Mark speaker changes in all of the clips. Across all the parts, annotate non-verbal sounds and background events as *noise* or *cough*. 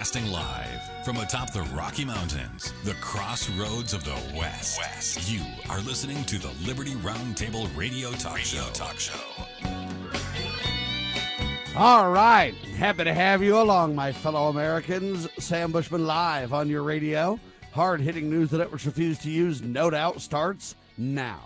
Speaker 1: Broadcasting live from atop the Rocky Mountains, the crossroads of the West. West. You are listening to the Liberty Roundtable Radio Talk radio Show. Talk Show.
Speaker 2: All right. Happy to have you along, my fellow Americans. Sam Bushman live on your radio. Hard hitting news the networks refuse to use, no doubt, starts now.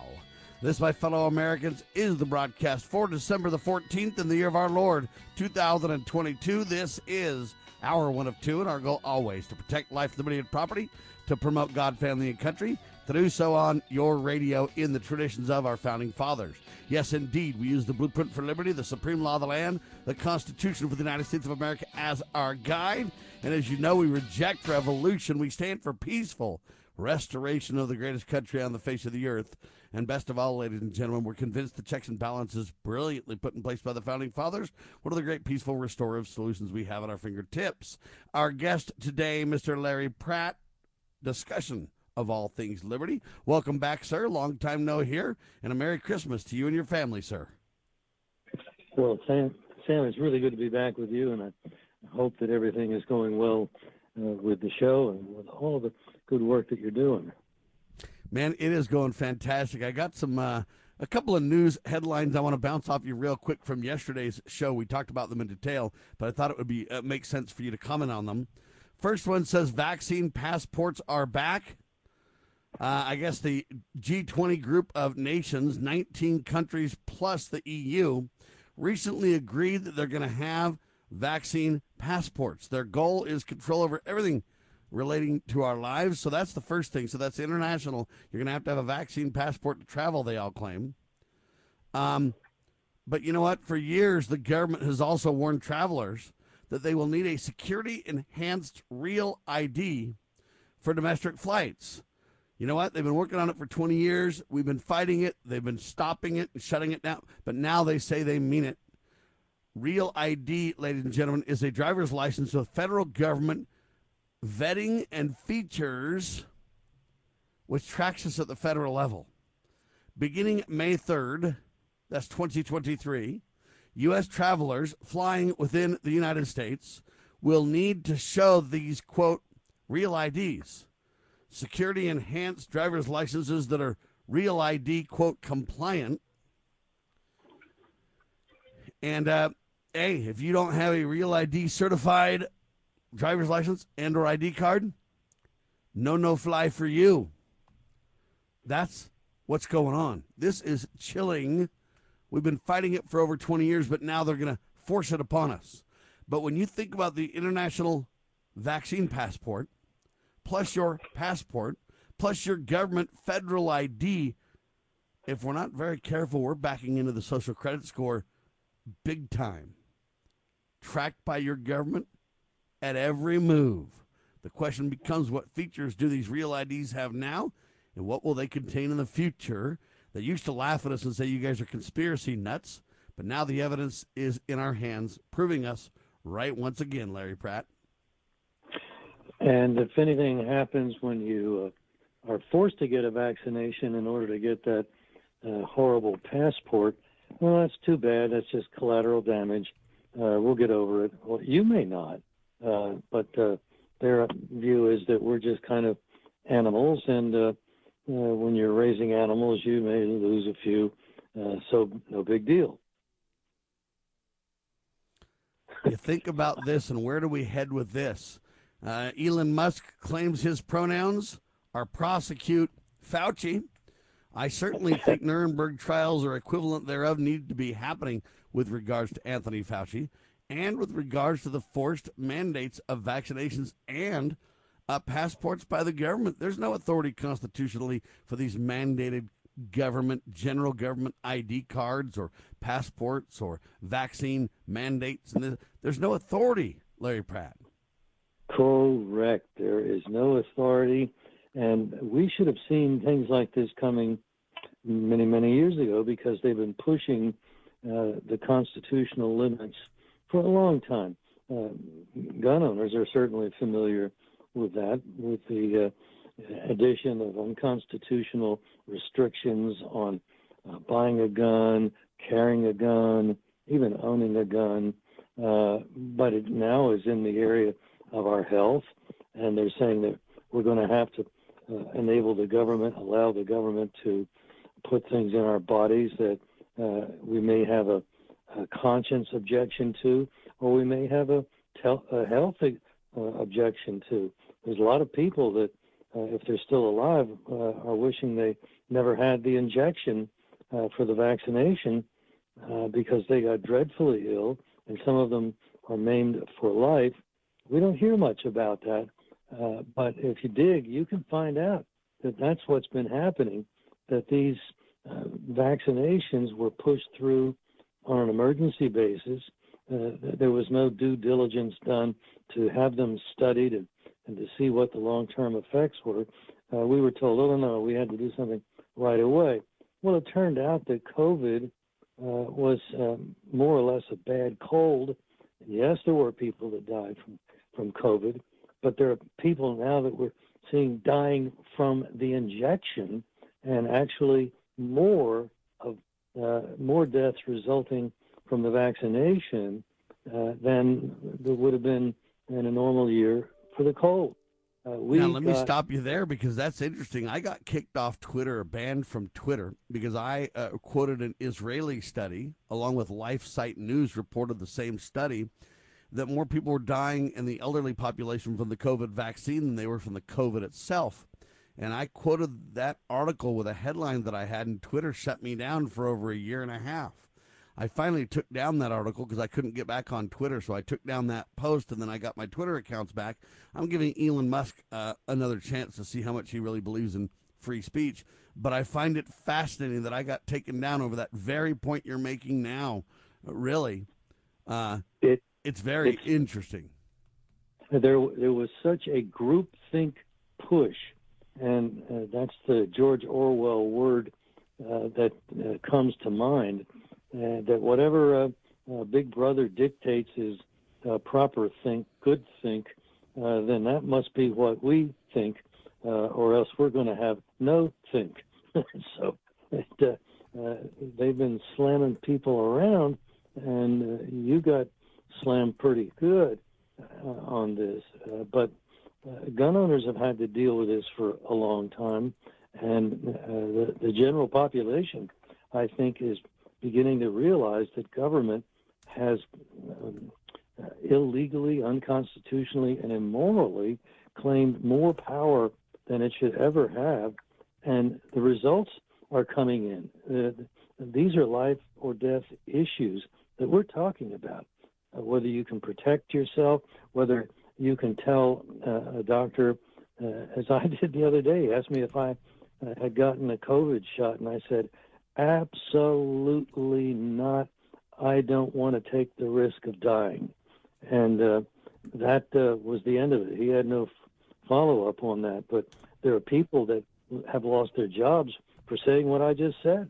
Speaker 2: This, my fellow Americans, is the broadcast for December the 14th in the year of our Lord, 2022. This is our one of two, and our goal always to protect life, liberty, and property, to promote God, family, and country, to do so on your radio in the traditions of our founding fathers. Yes, indeed, we use the blueprint for liberty, the supreme law of the land, the Constitution for the United States of America as our guide. And as you know, we reject revolution. We stand for peaceful restoration of the greatest country on the face of the earth. And best of all, ladies and gentlemen, we're convinced the checks and balances brilliantly put in place by the founding fathers, one of the great peaceful restorative solutions we have at our fingertips. Our guest today, Mr. Larry Pratt, discussion of all things liberty. Welcome back, sir. Long time no hear, and a Merry Christmas to you and your family, sir.
Speaker 3: Well, Sam, Sam, it's really good to be back with you, and I hope that everything is going well uh, with the show and with all the good work that you're doing.
Speaker 2: Man, it is going fantastic. I got some uh, a couple of news headlines I want to bounce off you real quick from yesterday's show. We talked about them in detail, but I thought it would be uh, make sense for you to comment on them. First one says vaccine passports are back. Uh, I guess the G20 group of nations, 19 countries plus the EU, recently agreed that they're going to have vaccine passports. Their goal is control over everything relating to our lives. So that's the first thing. So that's international. You're going to have to have a vaccine passport to travel, they all claim. Um, but you know what? For years, the government has also warned travelers that they will need a security enhanced real ID for domestic flights. You know what? They've been working on it for 20 years. We've been fighting it. They've been stopping it and shutting it down. But now they say they mean it. Real ID, ladies and gentlemen, is a driver's license with federal government vetting and features which tracks us at the federal level. Beginning May 3rd, that's 2023, U.S. travelers flying within the United States will need to show these, quote, real IDs, security enhanced driver's licenses that are real ID, quote, compliant. And, uh, hey, if you don't have a real ID certified driver's license and or ID card, no no fly for you. That's what's going on. This is chilling. We've been fighting it for over 20 years, but now they're going to force it upon us. But when you think about the international vaccine passport, plus your passport, plus your government federal ID, if we're not very careful, we're backing into the social credit score big time. Tracked by your government, at every move. The question becomes what features do these real IDs have now, and what will they contain in the future? They used to laugh at us and say you guys are conspiracy nuts, but now the evidence is in our hands, proving us right once again, Larry Pratt.
Speaker 3: And if anything happens when you uh, are forced to get a vaccination in order to get that uh, horrible passport, well, that's too bad. That's just collateral damage. Uh, we'll get over it. Well, you may not. Uh, but uh, their view is that we're just kind of animals, and uh, when you're raising animals, you may lose a few, so no big deal.
Speaker 2: You think about this, and where do we head with this? Uh, Elon Musk claims his pronouns are prosecute Fauci. I certainly think *laughs* Nuremberg trials or equivalent thereof need to be happening with regards to Anthony Fauci and with regards to the forced mandates of vaccinations and uh, passports by the government. There's no authority constitutionally for these mandated government, general government ID cards or passports or vaccine mandates. And there's no authority, Larry Pratt.
Speaker 3: Correct. There is no authority. And we should have seen things like this coming many, many years ago because they've been pushing uh, the constitutional limits for a long time. Uh, gun owners are certainly familiar with that, with the uh, addition of unconstitutional restrictions on uh, buying a gun, carrying a gun, even owning a gun. Uh, but it now is in the area of our health, and they're saying that we're going to have to uh, enable the government, allow the government to put things in our bodies that uh, we may have a, a, conscience objection to, or we may have a, tel- a healthy uh, objection to. There's a lot of people that, uh, if they're still alive, uh, are wishing they never had the injection uh, for the vaccination because they got dreadfully ill, and some of them are maimed for life. We don't hear much about that, but if you dig, you can find out that that's what's been happening. That these uh, vaccinations were pushed through on an emergency basis. Uh, there was no due diligence done to have them studied and, and to see what the long term effects were. Uh, we were told, oh, no, we had to do something right away. Well, it turned out that COVID uh, was um, more or less a bad cold. Yes, there were people that died from, from COVID, but there are people now that we're seeing dying from the injection and actually more more deaths resulting from the vaccination uh, than there would have been in a normal year for the cold.
Speaker 2: Uh, now let got... me stop you there because that's interesting. I got kicked off Twitter, banned from Twitter because I uh, quoted an Israeli study, along with LifeSite News reported the same study that more people were dying in the elderly population from the COVID vaccine than they were from the COVID itself. And I quoted that article with a headline that I had, and Twitter shut me down for over a year and a half. I finally took down that article because I couldn't get back on Twitter, so I took down that post, and then I got my Twitter accounts back. I'm giving Elon Musk uh, another chance to see how much he really believes in free speech. But I find it fascinating that I got taken down over that very point you're making now. Really, uh, it, it's very it's, interesting.
Speaker 3: There, there was such a group think push and uh, that's the George Orwell word uh, that uh, comes to mind. Uh, that whatever uh, uh, Big Brother dictates is proper think, good think, then that must be what we think, or else we're going to have no think. *laughs* so it, they've been slamming people around, and you got slammed pretty good on this. but uh, gun owners have had to deal with this for a long time, and uh, the, the general population, I think, is beginning to realize that government has um, uh, illegally, unconstitutionally, and immorally claimed more power than it should ever have, and the results are coming in. Uh, these are life or death issues that we're talking about. Uh, whether you can protect yourself, whether you can tell uh, a doctor, uh, as *laughs* I did the other day, asked me if I uh, had gotten a COVID shot, and I said, absolutely not. I don't want to take the risk of dying. And uh, that uh, was the end of it. He had no f- follow up on that. But there are people that have lost their jobs for saying what I just said.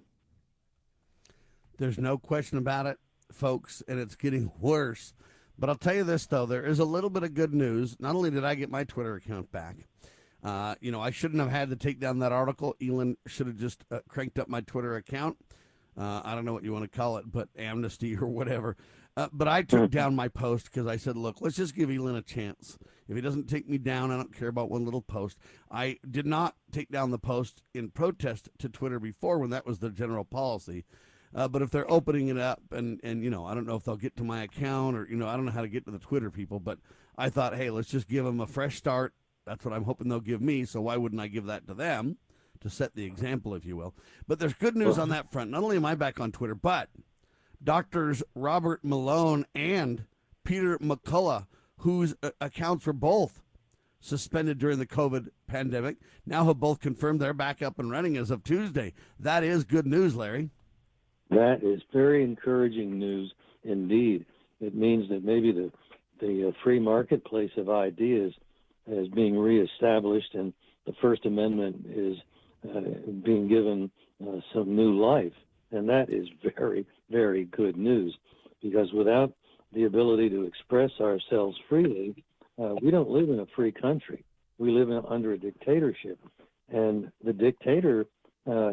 Speaker 2: There's no question about it, folks, and it's getting worse. But I'll tell you this, though, there is a little bit of good news. Not only did I get my Twitter account back, uh, you know, I shouldn't have had to take down that article. Elon should have just uh, cranked up my Twitter account. Uh, I don't know what you want to call it, but amnesty *laughs* or whatever. Uh, but I took down my post because I said, look, let's just give Elon a chance. If he doesn't take me down, I don't care about one little post. I did not take down the post in protest to Twitter before when that was the general policy. Uh, but if they're opening it up, and and you know, I don't know if they'll get to my account or you know, I don't know how to get to the Twitter people. But I thought, hey, let's just give them a fresh start. That's what I'm hoping they'll give me. So why wouldn't I give that to them to set the example, if you will? But there's good news on that front. Not only am I back on Twitter, but doctors Robert Malone and Peter McCullough, whose uh, accounts were both suspended during the COVID pandemic, now have both confirmed they're back up and running as of Tuesday. That is good news, Larry.
Speaker 3: That is very encouraging news indeed. It means that maybe the the uh, free marketplace of ideas is being reestablished, and the First Amendment is uh, being given uh, some new life, and that is *laughs* very very good news. Because without the ability to express ourselves freely, uh, we don't live in a free country. We live in, under a dictatorship, and the dictator uh,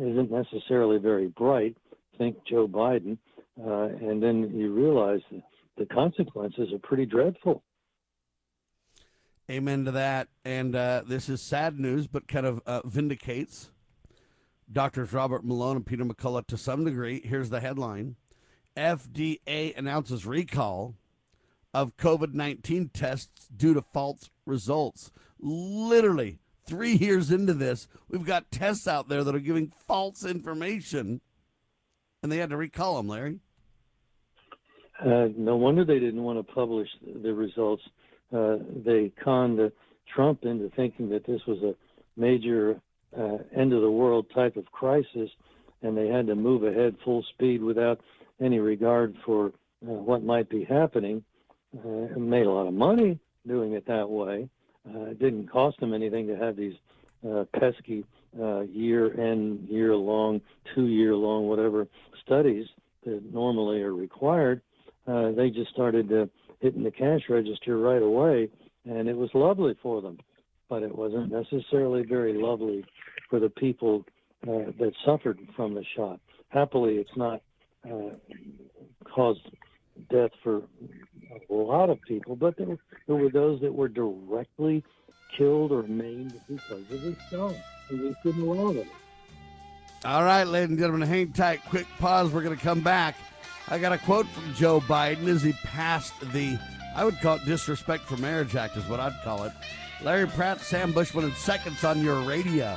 Speaker 3: isn't necessarily very bright. Think Joe Biden, uh, and then you realize the consequences are pretty dreadful.
Speaker 2: Amen to that. And uh, this is sad news, but kind of uh, vindicates doctors Robert Malone and Peter McCullough to some degree. Here's the headline FDA announces recall of COVID 19 tests due to false results. Literally, three years into this, we've got tests out there that are giving false information, and they had to recall them, Larry.
Speaker 3: Uh, no wonder they didn't want to publish the results. Uh, they conned Trump into thinking that this was a major uh, end of the world type of crisis, and they had to move ahead full speed without any regard for uh, what might be happening. Uh, made a lot of money doing it that way. Uh, it didn't cost them anything to have these pesky uh, year and year long, two year long, whatever studies that normally are required. Uh, they just started uh, hitting the cash register right away, and it was lovely for them. But it wasn't necessarily very lovely for the people uh, that suffered from the shot. Happily, it's not uh, caused death for a lot of people, but there, there were those that were directly killed or maimed because of this stone. And we couldn't allow it.
Speaker 2: All right, ladies and gentlemen, hang tight. Quick pause. We're going to come back. I got a quote from Joe Biden as he passed the, I would call it disrespect for marriage act, is what I'd call it. Larry Pratt, Sam Bushman, in seconds on your radio.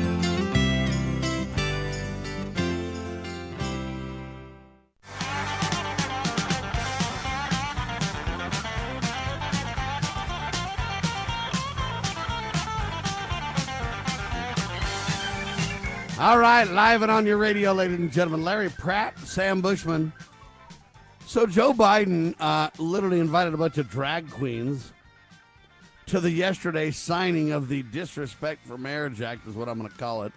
Speaker 2: All right, live and on your radio, ladies and gentlemen. Larry Pratt, Sam Bushman. So Joe Biden uh, literally invited a bunch of drag queens to the yesterday signing of the Disrespect for Marriage Act, is what I'm going to call it.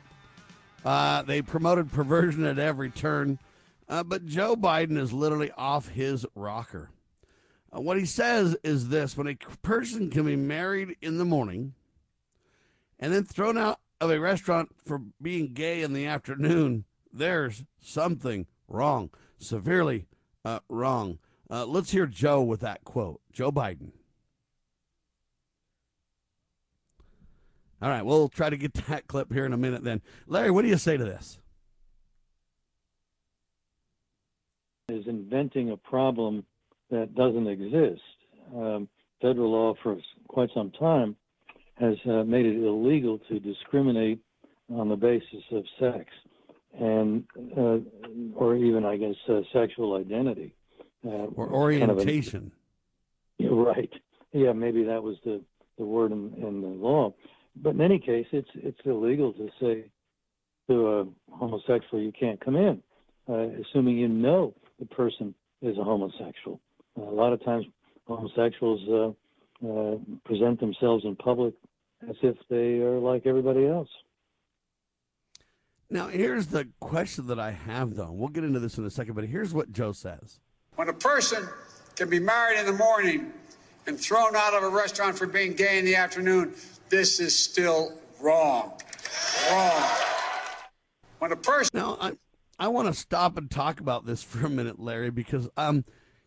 Speaker 2: Uh, they promoted perversion at every turn, uh, but Joe Biden is literally off his rocker. Uh, what he says is this: when a person can be married in the morning and then thrown out of a restaurant for being gay in the afternoon, there's something wrong, severely uh, wrong. Uh, let's hear Joe with that quote. Joe Biden. All right, we'll try to get *laughs* that clip here in a minute then. Larry, what do you say to this?
Speaker 3: Is inventing a problem that doesn't exist. Um, federal law for quite some time has uh, made it illegal to discriminate on the basis of sex and uh, or even I guess uh, sexual identity. uh,
Speaker 2: or
Speaker 3: kind of a-
Speaker 2: orientation.
Speaker 3: Right. Yeah, maybe that was the, the word in, in the law. But in any case, it's it's illegal to say to a homosexual you can't come in, uh, assuming you know the person is a homosexual. Uh, a lot of times, homosexuals uh, present themselves in public as if they are like everybody else.
Speaker 2: Now, here's the question that I have, though. We'll get into this in a second, but here's what Joe says.
Speaker 4: When a person can be married in the morning and thrown out of a restaurant for being gay in the afternoon, this is still wrong. Wrong. When a person
Speaker 2: Now, I I want to stop and talk about this for a minute, Larry, because um,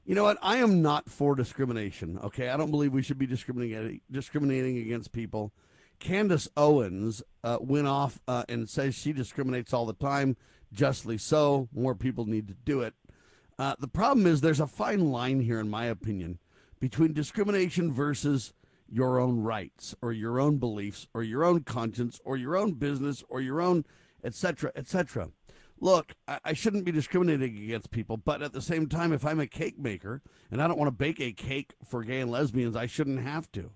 Speaker 2: you know what? I am not for discrimination. Okay, I don't believe we should be discriminating against people. Candace Owens uh, went off uh, and says she discriminates all the time, justly so. More people need to do it. Uh, the problem is there's a fine line here, in my opinion, between discrimination versus your own rights or your own beliefs or your own conscience or your own business or your own etc etc look I, I shouldn't be discriminating against people but at the same time if i'm a cake maker and i don't want to bake a cake for gay and lesbians i shouldn't have to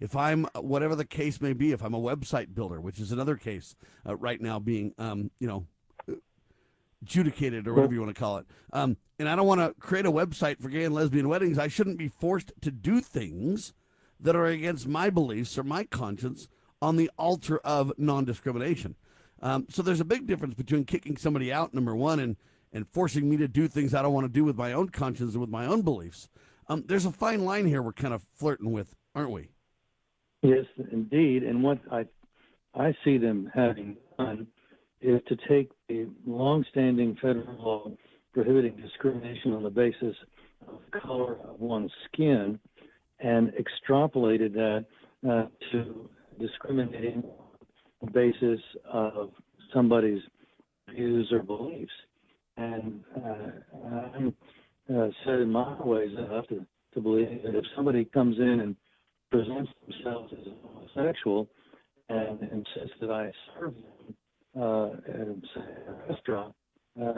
Speaker 2: if i'm whatever the case may be if i'm a website builder which is another case uh, right now being um, you know adjudicated or whatever you want to call it. Um, and I don't want to create a website for gay and lesbian weddings. I shouldn't be forced to do things that are against my beliefs or my conscience on the altar of non discrimination. Um, so there's a big difference between kicking somebody out, number one, and, and forcing me to do things I don't want to do with my own conscience and with my own beliefs. Um, there's a fine line here we're kind of flirting with, aren't we?
Speaker 3: Yes, indeed. And what I I see them having done is to take the longstanding federal law prohibiting discrimination on the basis of color of one's skin and extrapolated that uh, to discriminating the basis of somebody's views or beliefs. And uh, I'm uh, set in my ways enough to, to believe that if somebody comes in and presents themselves as a homosexual and insists that I serve them uh, at a restaurant, uh,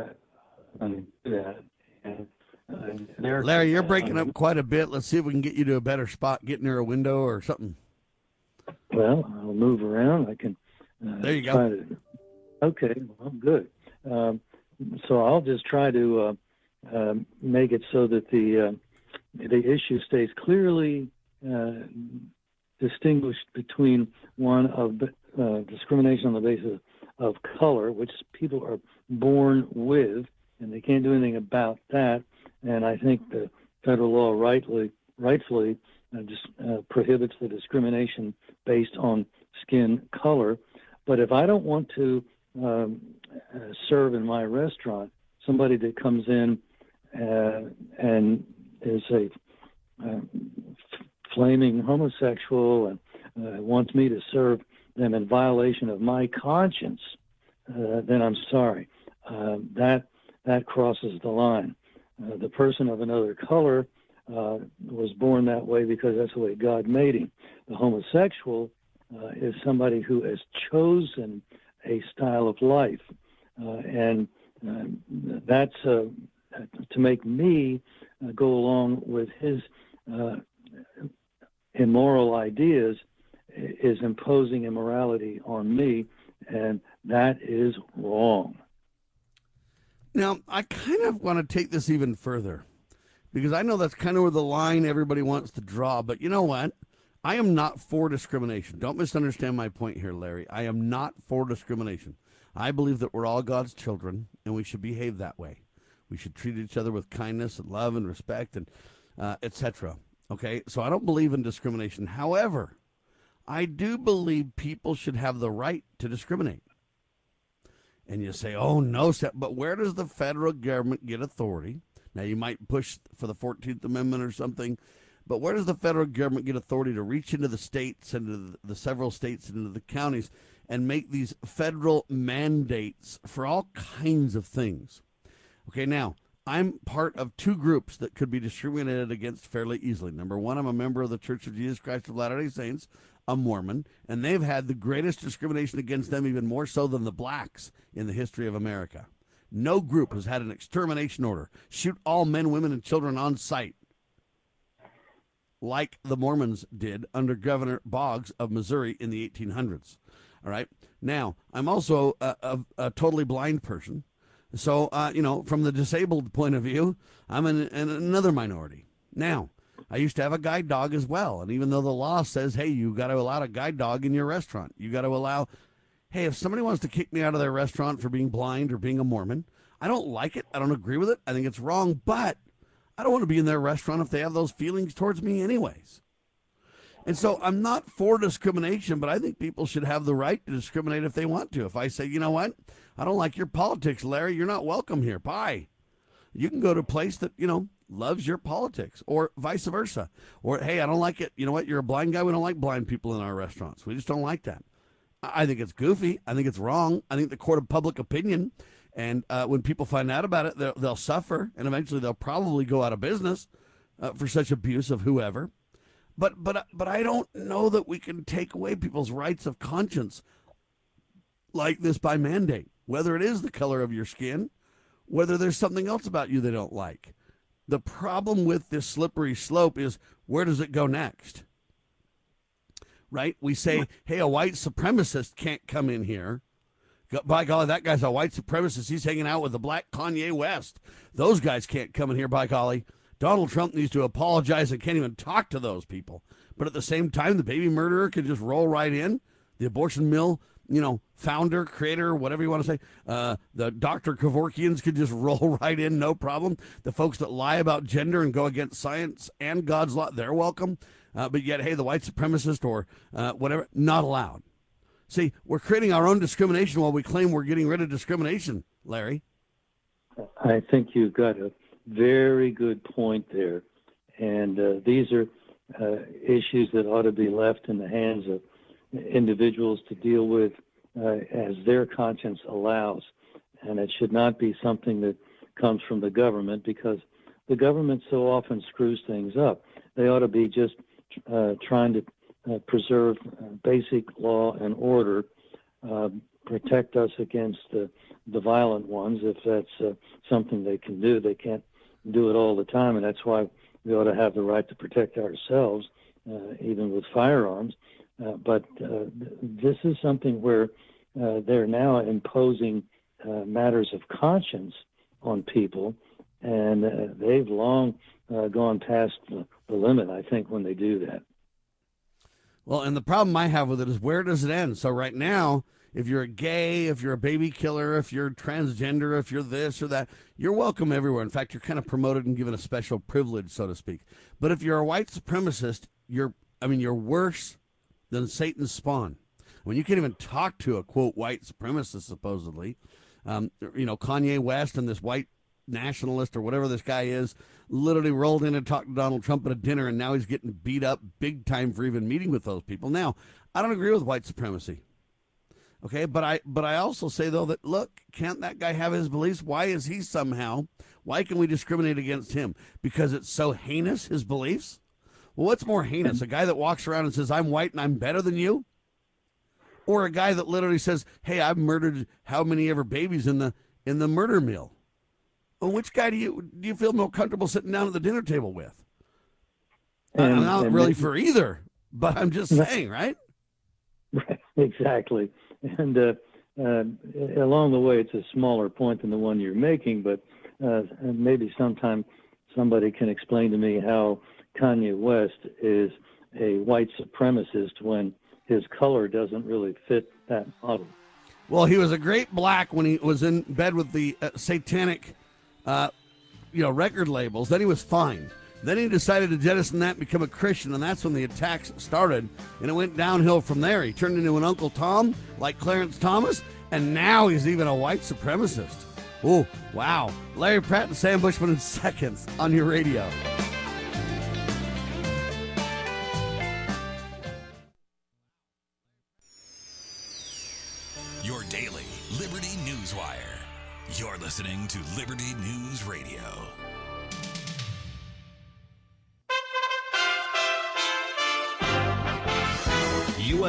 Speaker 3: do that. And, uh,
Speaker 2: Larry, you're breaking up quite a bit. Let's see if we can get you to a better spot, get near a window or something.
Speaker 3: Well, I'll move around. I can. Uh,
Speaker 2: There you go.
Speaker 3: To, okay, well, good. Um, so I'll just try to uh, um make it so that the uh, the issue stays clearly uh, distinguished between one of uh, discrimination on the basis of color, which people are born with, and they can't do anything about that. And I think the federal law rightly, rightfully, uh, just uh, prohibits the discrimination based on skin color. But if I don't want to um, serve in my restaurant somebody that comes in uh, and is a uh, flaming homosexual and uh, wants me to serve them in violation of my conscience, uh, then I'm sorry. Uh, that that crosses the line. The person of another color was born that way because that's the way God made him. The homosexual uh, is somebody who has chosen a style of life, uh, and uh, that's uh, to make me go along with his immoral ideas is imposing immorality on me, and that is wrong.
Speaker 2: Now, I kind of want to take this even further because I know that's kind of where the line everybody wants to draw. But you know what? I am not for discrimination. Don't misunderstand my point here, Larry. I am not for discrimination. I believe that we're all God's children and we should behave that way. We should treat each other with kindness and love and respect and uh, etc. Okay, so I don't believe in discrimination. However, I do believe people should have the right to discriminate. And you say, oh, no, but where does the federal government get authority? Now, you might push for the 14th Amendment or something, but where does the federal government get authority to reach into the states and the, the several states and into the counties and make these federal mandates for all kinds of things? Okay, now, I'm part of two groups that could be discriminated against fairly easily. Number one, I'm a member of the Church of Jesus Christ of Latter day Saints, a Mormon, and they've had the greatest discrimination against them, even more so than the blacks in the history of America. No group has had an extermination order. Shoot all men, women, and children on sight like the Mormons did under Governor Boggs of Missouri in the 1800s. All right. Now, I'm also a, a, a totally blind person. So, uh, you know, from the disabled point of view, I'm in, in another minority. Now, I used to have a guide dog as well. And even though the law says, hey, you got to allow a guide dog in your restaurant, you got to allow, hey, if somebody wants to kick me out of their restaurant for being blind or being a Mormon, I don't like it. I don't agree with it. I think it's wrong. But I don't want to be in their restaurant if they have those feelings towards me, anyways. And so I'm not for discrimination, but I think people should have the right to discriminate if they want to. If I say, you know what, I don't like your politics, Larry, you're not welcome here. Bye. You can go to a place that, you know, loves your politics or vice versa. Or, hey, I don't like it. You know what? You're a blind guy. We don't like blind people in our restaurants. We just don't like that. I think it's goofy. I think it's wrong. I think the court of public opinion and uh, when people find out about it, they'll, they'll, suffer, and eventually they'll probably go out of business uh, for such abuse of whoever. But but but I don't know that we can take away people's rights of conscience like this by mandate. Whether it is the color of your skin, whether there's something else about you they don't like. The problem with this slippery slope is where does it go next? Right? We say, hey, a white supremacist can't come in here by golly, that guy's a white supremacist. He's hanging out with the black Kanye West. Those guys can't come in here, by golly. Donald Trump needs to apologize and can't even talk to those people. But at the same time, the baby murderer can just roll right in. The abortion mill, you know, founder, creator, whatever you want to say. Uh, the Dr. Kevorkians could just *laughs* roll right in, no problem. The folks that lie about gender and go against science and God's law, they're welcome. Uh, but yet, hey, the white supremacist or uh, whatever, not allowed. See, we're creating our own discrimination while we claim we're getting rid of discrimination, Larry.
Speaker 3: I think you've got a very good point there. And uh, these are uh, issues that ought to be left in the hands of individuals to deal with uh, as their conscience allows. And it should not be something that comes from the government because the government so often screws things up. They ought to be just uh, trying to uh, preserve uh, basic law and order, uh, protect us against the violent ones if that's something they can do. They can't do it all the time, and that's why we ought to have the right to protect ourselves, even with firearms. but this is something where they're now imposing matters of conscience on people, and uh, they've long uh, gone past the, the, limit, I think, when they do that.
Speaker 2: Well, and the problem I have with it is where does it end? So right now, if you're a gay, if you're a baby killer, if you're transgender, if you're this or that, you're welcome everywhere. In fact, you're kind of promoted and given a special privilege, so to speak. But if you're a white supremacist, you're I mean, you're worse than Satan's spawn. When you can't even talk to a quote white supremacist, supposedly, um, you know, Kanye West and this white nationalist or whatever this guy is literally rolled in and talked to Donald Trump at a dinner, and now he's getting beat up big time for even meeting with those people. Now, I don't agree with white supremacy. Okay, but I but I also say though that look, can't that guy have his beliefs? Why is he somehow? Why can we discriminate against him? Because it's so heinous his beliefs. Well, what's more heinous, a guy that walks around and says I'm white and I'm better than you, or a guy that literally says, "Hey, I've murdered how many ever babies in the in the murder mill"? Well, which guy do you do you feel more comfortable sitting down at the dinner table with? And, I'm not really for either, but I'm just saying, right?
Speaker 3: Right, *laughs* exactly. And uh, uh, along the way, it's a smaller point than the one you're making, but uh, maybe sometime somebody can explain to me how Kanye West is a white supremacist when his color doesn't really fit that model.
Speaker 2: Well, he was a great black when he was in bed with the uh, satanic uh, you know, record labels. Then he was fine. Then he decided to jettison that and become a Christian, and that's when the attacks started. And it went downhill from there. He turned into an Uncle Tom, like Clarence Thomas, and now he's even a white supremacist. Oh, wow. Larry Pratt and Sam Bushman in *laughs* seconds on your radio.
Speaker 5: Listening to Liberty News Radio.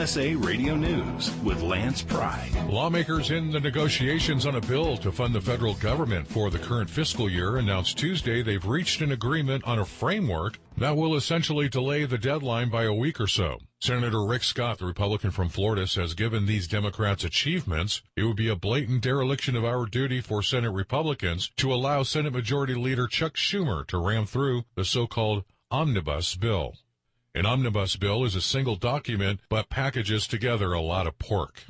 Speaker 1: USA Radio News with Lance Pry.
Speaker 6: Lawmakers in the negotiations on a bill to fund the federal government for the current fiscal year announced Tuesday they've reached an agreement on a framework that will essentially delay the deadline by a week or so. Senator Rick Scott, the Republican from Florida, says given these Democrats' achievements, it would be a blatant dereliction of our duty for Senate Republicans to allow Senate Majority Leader Chuck Schumer to ram through the so-called omnibus bill. An omnibus bill is a single document but packages together a lot of pork.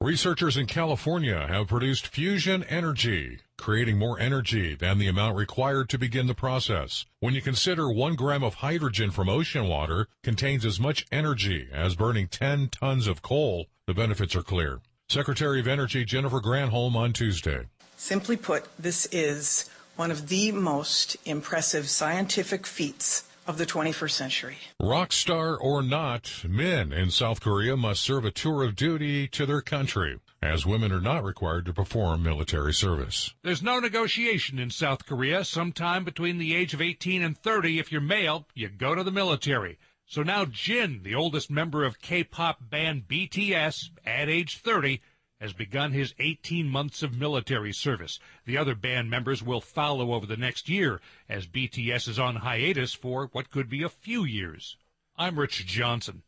Speaker 6: Researchers in California have produced fusion energy, creating more energy than the amount required to begin the process. When you consider one gram of hydrogen from ocean water contains as much energy as burning 10 tons of coal, the benefits are clear. Secretary of Energy Jennifer Granholm on Tuesday.
Speaker 7: Simply put, this is one of the most impressive scientific feats of the 21st century.
Speaker 6: Rock star or not, men in South Korea must serve a tour of duty to their country, as women are not required to perform military service.
Speaker 8: There's no negotiation in South Korea. Sometime between the age of 18 and 30, if you're male, you go to the military. So now Jin, the oldest member of K-pop band BTS, at age 30, has begun his 18 months of military service. The other band members will follow over the next year as BTS is on hiatus for what could be a few years. I'm Rich Johnson.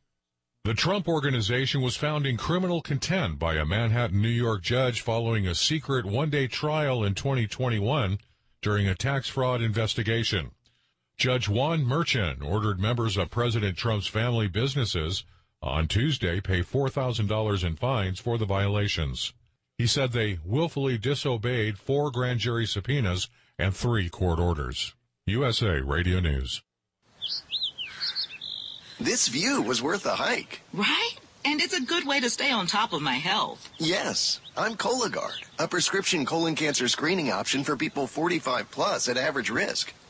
Speaker 6: The Trump Organization was found in criminal contempt by a Manhattan, New York judge following a secret one-day trial in 2021 during a tax fraud investigation. Judge Juan Merchan ordered members of President Trump's family businesses on Tuesday pay $4,000 in fines for the violations. He said they willfully disobeyed four grand jury subpoenas and three court orders. USA Radio News.
Speaker 9: This view was worth the hike.
Speaker 10: Right? And it's a good way to stay on top of my health.
Speaker 9: Yes, I'm Cologuard, a prescription colon cancer screening option for people 45 plus at average risk.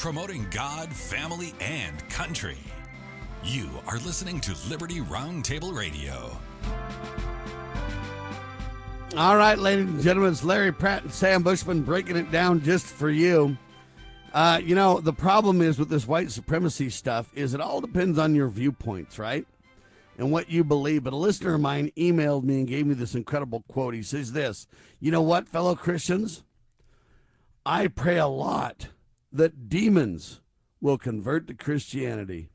Speaker 5: Promoting God, family, and country. You are listening to Liberty Roundtable Radio.
Speaker 2: All right, ladies and gentlemen, it's Larry Pratt and Sam Bushman breaking it down just for you. Uh, you know, the problem is with this white supremacy stuff is it all depends on your viewpoints, right? And what you believe. But a listener of mine emailed me and gave me this incredible quote. He says this, you know what, fellow Christians? I pray a lot that demons will convert to Christianity.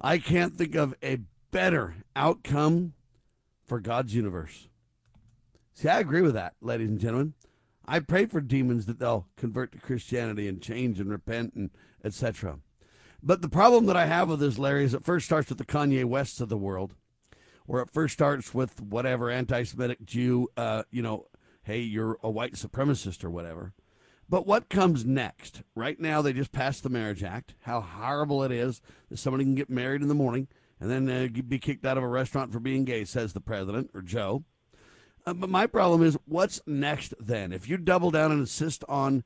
Speaker 2: I can't think of a better outcome for God's universe. See, I agree with that, ladies and gentlemen. I pray for demons that they'll convert to Christianity and change and repent and etc. But the problem that I have with this, Larry, is it first starts with the Kanye Wests of the world, or it first starts with whatever anti-Semitic Jew, uh, you know, hey, you're a white supremacist or whatever. But what comes next? Right now, they just passed the Marriage Act. How horrible it is that somebody can get married in the morning and then uh, be kicked out of a restaurant for being gay, says the president or Joe. Uh, but my problem is, what's next then? If you double down and insist on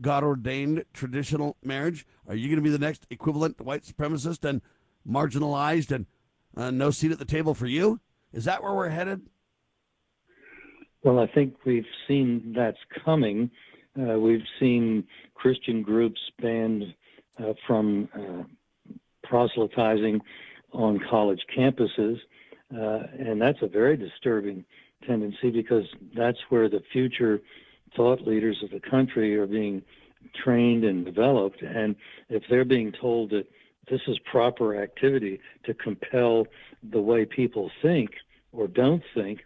Speaker 2: God ordained traditional marriage, are you going to be the next equivalent white supremacist and marginalized and uh, no seat at the table for you? Is that where we're headed?
Speaker 3: Well, I think we've seen that's coming. Uh, we've seen Christian groups banned uh, from uh, proselytizing on college campuses, uh, and that's a very disturbing tendency because that's where the future thought leaders of the country are being trained and developed. And if they're being told that this is proper activity to compel the way people think or don't think,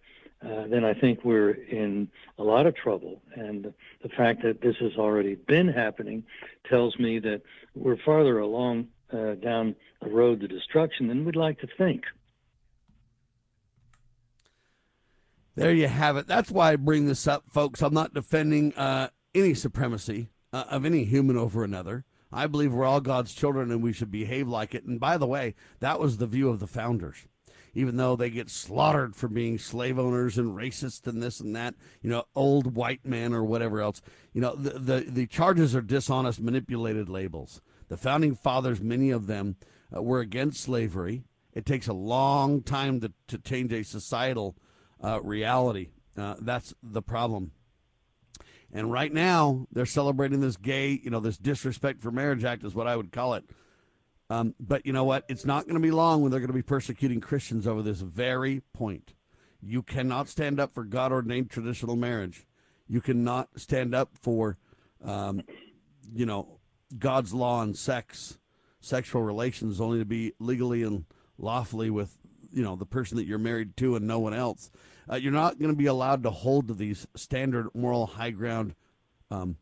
Speaker 3: uh, then I think we're in a lot of trouble. And the fact that this has already been happening tells me that we're farther along uh, down the road to destruction than we'd like to think.
Speaker 2: There you have it. That's why I bring this up, folks. I'm not defending uh, any supremacy uh, of any human over another. I believe we're all God's children and we should behave like it. And by the way, that was the view of the founders. Even though they get slaughtered for being slave owners and racist and this and that, you know, old white men or whatever else, you know, the, the, the charges are dishonest, manipulated labels. The founding fathers, many of them, uh, were against slavery. It takes a long time to, to change a societal uh, reality. Uh, that's the problem. And right now, they're celebrating this gay, you know, this disrespect for marriage act is what I would call it. Um, but you know what? It's not going to be long when they're going to be persecuting Christians over this very point. You cannot stand up for God ordained traditional marriage. You cannot stand up for, um, you know, God's law on sex, sexual relations only to be legally and lawfully with, you know, the person that you're married to and no one else. Uh, you're not going to be allowed to hold to these standard moral high ground um,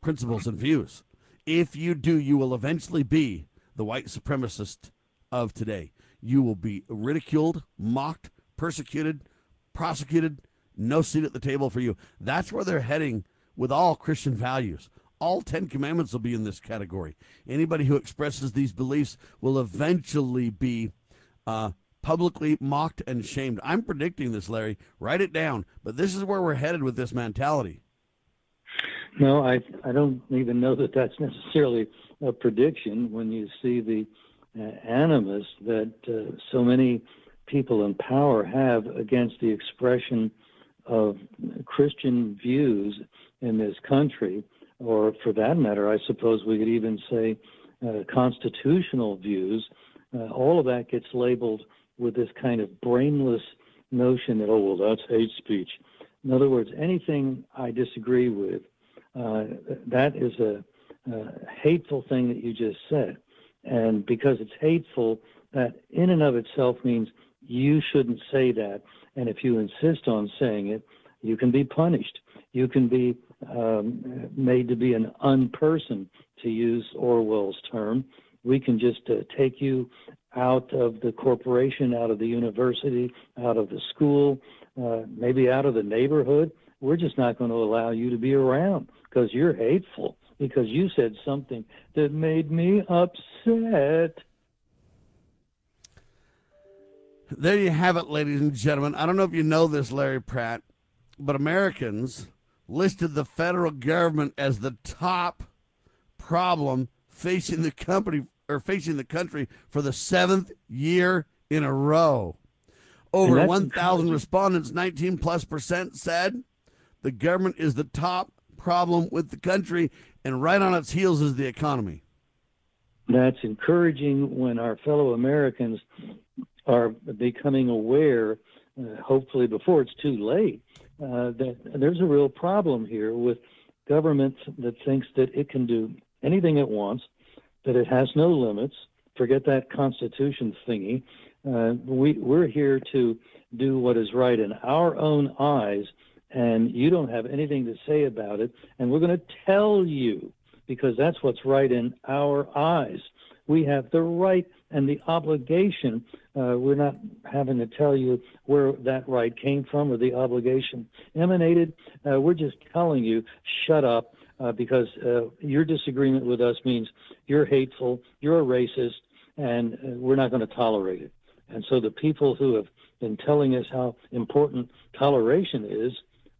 Speaker 2: principles and views. If you do, you will eventually be the white supremacist of today. You will be ridiculed, mocked, persecuted, prosecuted, no seat at the table for you. That's where they're heading with all Christian values. All Ten Commandments will be in this category. Anybody who expresses these beliefs will eventually be uh, publicly mocked and shamed. I'm predicting this, Larry. Write it down. But this is where we're headed with this mentality.
Speaker 3: No, I I don't even know that that's necessarily a prediction when you see the uh, animus that uh, so many people in power have against the expression of Christian views in this country, or for that matter, I suppose we could even say uh, constitutional views. Uh, all of that gets labeled with this kind of brainless notion that, oh, well, that's hate speech. In other words, anything I disagree with, uh, that is a, a, hateful thing that you just said. And because it's hateful, that in and of itself means you shouldn't say that. And if you insist on saying it, you can be punished. You can be um, made to be an unperson, to use Orwell's term. We can just uh, take you out of the corporation, out of the university, out of the school, uh, maybe out of the neighborhood. We're just not going to allow you to be around because you're hateful, because you said something that made me upset.
Speaker 2: There you have it, ladies and gentlemen. I don't know if you know this, Larry Pratt, but Americans listed the federal government as the top problem facing the company or facing the country for the seventh year in a row. Over 1,000 respondents, 19 plus percent, said the government is the top problem with the country, and right on its heels is the economy.
Speaker 3: That's encouraging when our fellow Americans are becoming aware, uh, hopefully before it's too late, uh, that there's a real problem here with government that thinks that it can do anything it wants, that it has no limits. Forget that Constitution thingy. Uh, we, we're here to do what is right in our own eyes, and you don't have anything to say about it. And we're going to tell you because that's what's right in our eyes. We have the right and the obligation. Uh, we're not having to tell you where that right came from or the obligation emanated. Uh, we're just telling you, shut up uh, because uh, your disagreement with us means you're hateful, you're a racist, and uh, we're not going to tolerate it. And so the people who have been telling us how important toleration is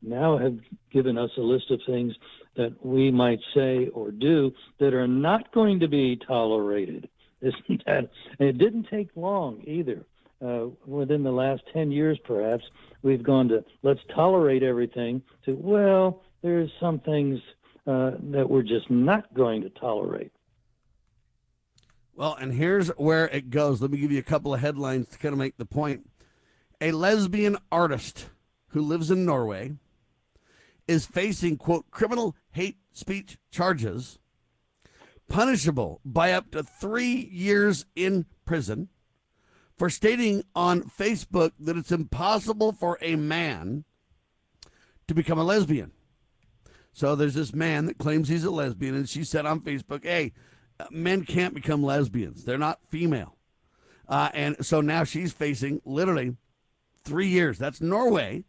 Speaker 3: now have given us a list of things that we might say or do that are not going to be tolerated. *laughs* Isn't that? And it didn't take long either. Uh, within the last 10 years, perhaps, we've gone to let's tolerate everything to, well, there's some things uh, that we're just not going to tolerate.
Speaker 2: Well, and here's where it goes. Let me give you a couple of headlines to kind of make the point. A lesbian artist who lives in Norway is facing, quote, criminal hate speech charges, punishable by up to three years in prison for stating on Facebook that it's impossible for a man to become a lesbian. So there's this man that claims he's a lesbian, and she said on Facebook, hey, men can't become lesbians. They're not female. Uh, and so now she's facing literally three years. That's Norway.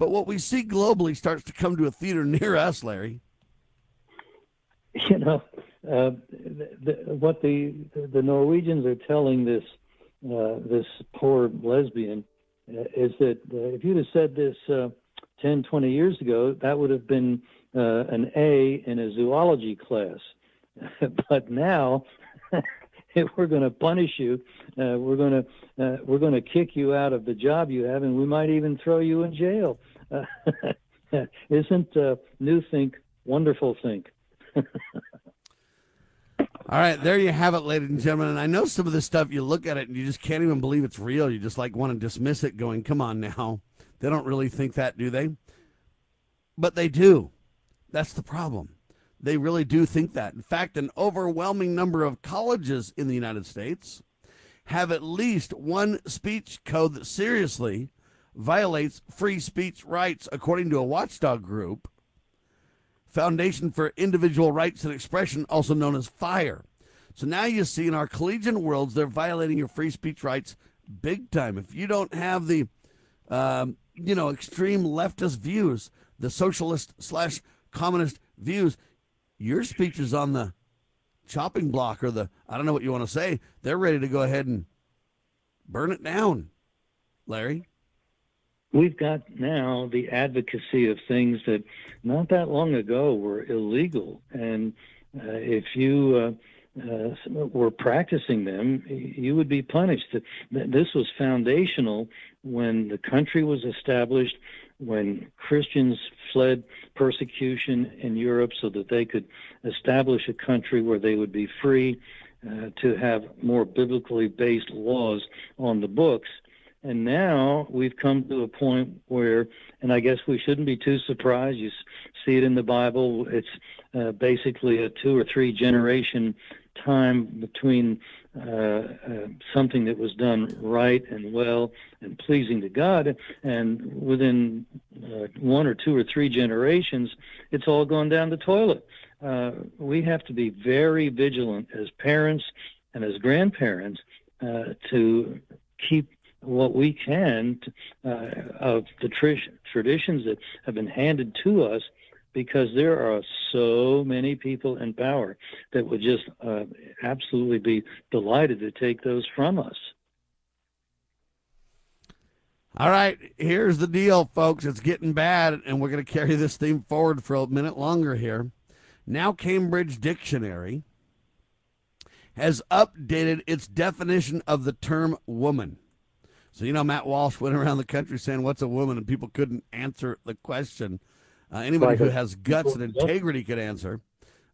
Speaker 2: But what we see globally starts to come to a theater *laughs* near us, Larry.
Speaker 3: You know, uh, the, the, what the the Norwegians are telling this uh, this poor lesbian uh, is that uh, if you'd have said this uh, 10, 20 years ago, that would have been uh, an A in a zoology class. *laughs* but now, *laughs* *laughs* we're going to punish you, uh, we're going to uh, we're going to kick you out of the job you have, and we might even throw you in jail. Uh, *laughs* isn't uh, new think wonderful think? *laughs*
Speaker 2: All right, there you have it, ladies and gentlemen. And I know some of this stuff, you look at it and you just can't even believe it's real. You just like want to dismiss it, going, come on now. They don't really think that, do they? But they do. That's the problem. They really do think that. In fact, an overwhelming number of colleges in the United States have at least one speech code that seriously violates free speech rights, according to a watchdog group Foundation for Individual Rights and Expression, also known as FIRE. So now you see in our collegiate worlds, they're violating your free speech rights big time. If you don't have the, um, you know, extreme leftist views, the socialist slash communist views, your speech is on the chopping block or the, I don't know what you want to say. They're ready to go ahead and burn it down, Larry
Speaker 3: we've got now the advocacy of things that not that long ago were illegal. And uh, if you uh, uh, were practicing them, you would be punished. This was foundational when the country was established, when Christians fled persecution in Europe so that they could establish a country where they would be free uh, to have more biblically based laws on the books. And now we've come to a point where, and I guess we shouldn't be too surprised. You see it in the Bible. It's uh, basically a two or three generation time between uh, uh, something that was done right and well and pleasing to God, and within uh, one or two or three generations, it's all gone down the toilet. Uh, we have to be very vigilant as parents and as grandparents uh, to keep what we can uh, of the tr- traditions that have been handed to us because there are so many people in power that would just uh, absolutely be delighted to take those from us.
Speaker 2: All right, here's the deal, folks. It's getting bad, and we're going to carry this theme forward for a minute longer here. Now, Cambridge Dictionary has updated its definition of the term woman. So, you know, Matt Walsh went around the country saying, What's a woman? And people couldn't answer the question. Uh, anybody who has guts and integrity could answer,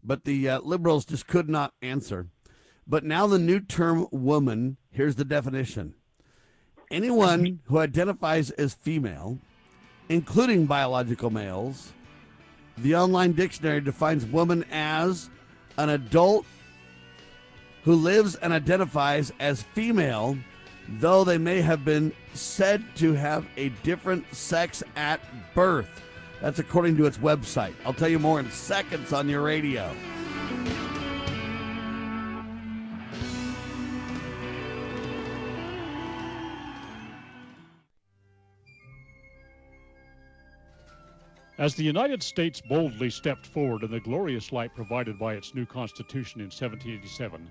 Speaker 2: but the uh, liberals just could not answer. But now the new term woman, here's the definition anyone who identifies as female, including biological males, the online dictionary defines woman as an adult who lives and identifies as female though they may have been said to have a different sex at birth. That's according to its website. I'll tell you more in seconds on your radio.
Speaker 11: As the United States boldly stepped forward in the glorious light provided by its new Constitution in 1787,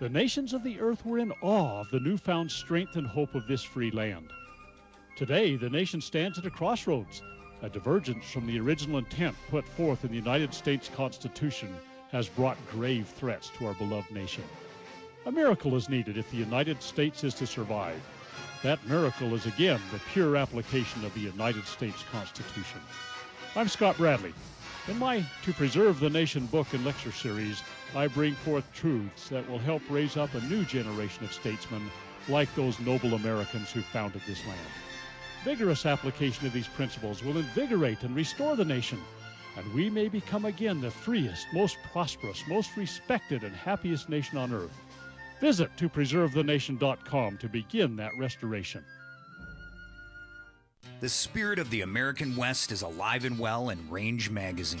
Speaker 11: the nations of the earth were in awe of the newfound strength and hope of this free land. Today, the nation stands at a crossroads. A divergence from the original intent put forth in the United States Constitution has brought grave threats to our beloved nation. A miracle is needed if the United States is to survive. That miracle is again the pure application of the United States Constitution. I'm Scott Bradley. In my To Preserve the Nation book and lecture series, I bring forth truths that will help raise up a new generation of statesmen like those noble Americans who founded this land. Vigorous application of these principles will invigorate and restore the nation, and we may become again the freest, most prosperous, most respected, and happiest nation on earth. Visit topreservethenation.com to begin that restoration.
Speaker 12: The spirit of the American West is alive and well in Range Magazine,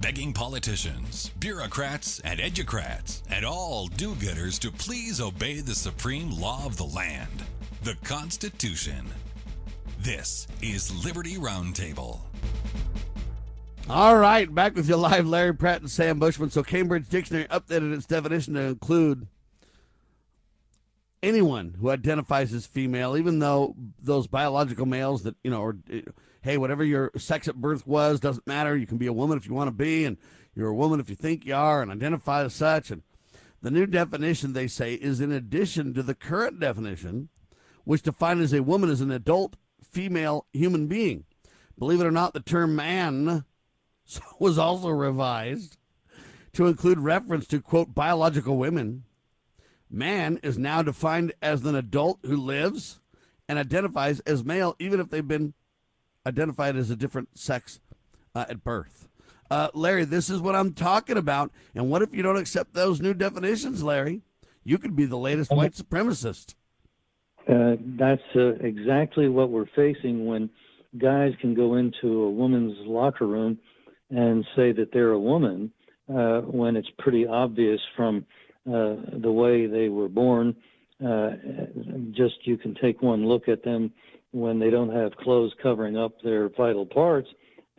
Speaker 5: Begging politicians, bureaucrats, and educrats, and all do gooders to please obey the supreme law of the land, the Constitution. This is Liberty Roundtable.
Speaker 2: All right, back with you live, Larry Pratt and Sam Bushman. So, Cambridge Dictionary updated its definition to include anyone who identifies as female, even though those biological males that, you know, or hey, whatever your sex at birth was doesn't matter. You can be a woman if you want to be, and you're a woman if you think you are, and identify as such. And the new definition, they say, is in addition to the current definition, which defines a woman as an adult female human being. Believe it or not, the term man *laughs* was also revised to include reference to, quote, biological women. Man is now defined as an adult who lives and identifies as male, even if they've been identified as a different sex uh, at birth. Uh, Larry, this is what I'm talking about. And what if you don't accept those new definitions, Larry? You could be the latest white supremacist.
Speaker 3: Uh, that's uh, exactly what we're facing when guys can go into a woman's locker room and say that they're a woman uh, when it's pretty obvious from uh, the way they were born. Uh, just you can take one look at them when they don't have clothes covering up their vital parts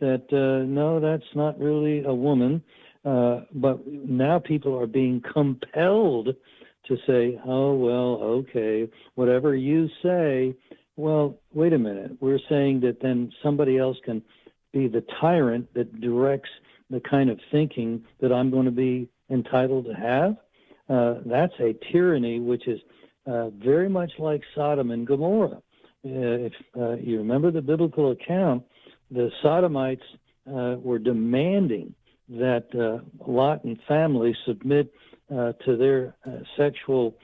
Speaker 3: that uh, no, that's not really a woman. Uh, but now people are being compelled to say, oh, well, okay, whatever you say. Well, wait a minute. We're saying that then somebody else can be the tyrant that directs the kind of thinking that I'm going to be entitled to have. Uh, that's a tyranny which is uh, very much like Sodom and Gomorrah. Uh, if uh, you remember the biblical account, the Sodomites uh, were demanding that uh, Lot and family submit uh, to their uh, sexual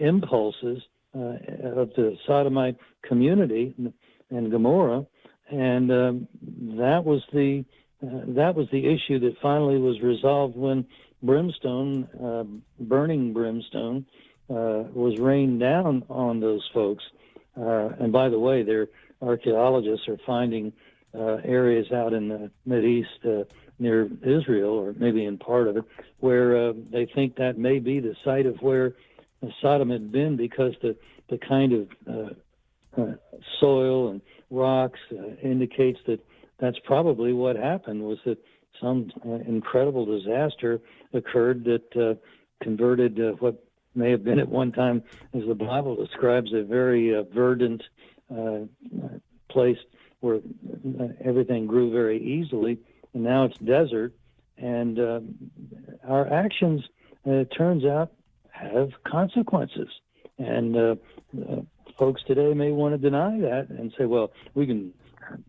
Speaker 3: impulses of the Sodomite community and Gomorrah, and um, that was the that was the issue that finally was resolved when brimstone, burning brimstone, was rained down on those folks. Uh, and by the way, their archaeologists are finding uh, areas out in the Mid East uh, near Israel, or maybe in part of it, where uh, they think that may be the site of where Sodom had been because the the kind of uh, soil and rocks indicates that that's probably what happened was that some uh, incredible disaster occurred that uh, converted uh, what may have been at one time, as the Bible describes, a very uh, verdant uh, place where uh, everything grew very easily, and now it's desert. And uh, our actions, uh, it turns out, have consequences. And uh, folks today may want to deny that and say, well, we can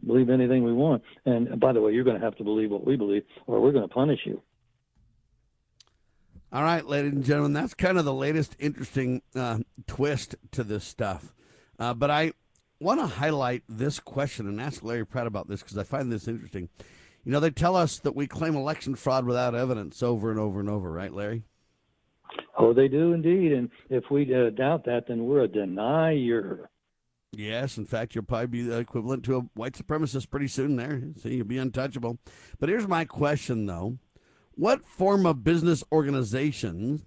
Speaker 3: believe anything we want. And by the way, you're going to have to believe what we believe, or we're going to punish you.
Speaker 2: All right, ladies and gentlemen, that's kind of the latest interesting uh, twist to this stuff. Uh, but I want to highlight this question and ask Larry Pratt about this because I find this interesting. You know, they tell us that we claim election fraud without evidence over and over and over, right, Larry?
Speaker 3: Oh, they do indeed. And if we uh, doubt that, then we're a denier.
Speaker 2: Yes, in fact, you'll probably be the equivalent to a white supremacist pretty soon there. See, you'll be untouchable. But here's my question, though what form of business organizations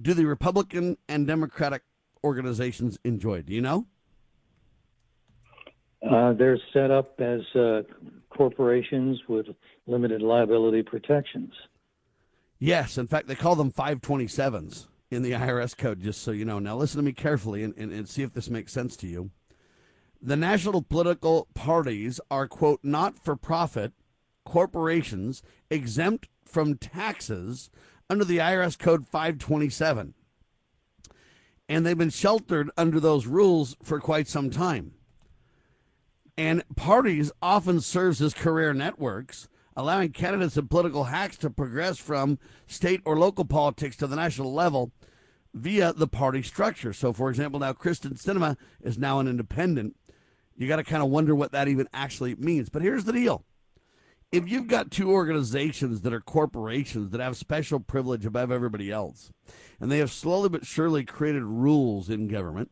Speaker 2: do the Republican and Democratic organizations enjoy? Do you know?
Speaker 3: Uh, they're set up as uh, corporations with limited liability protections.
Speaker 2: Yes, in fact, they call them 527s in the IRS code, just so you know. Now, listen to me carefully and, and, and see if this makes sense to you. The national political parties are, quote, not for profit corporations exempt from taxes under the IRS code 527. And they've been sheltered under those rules for quite some time. And parties often serves as career networks, allowing candidates and political hacks to progress from state or local politics to the national level via the party structure. So, for example, now Kyrsten Sinema is now an independent. You got to kind of wonder what that even actually means. But here's the deal if you've got two organizations that are corporations that have special privilege above everybody else, and they have slowly but surely created rules in government,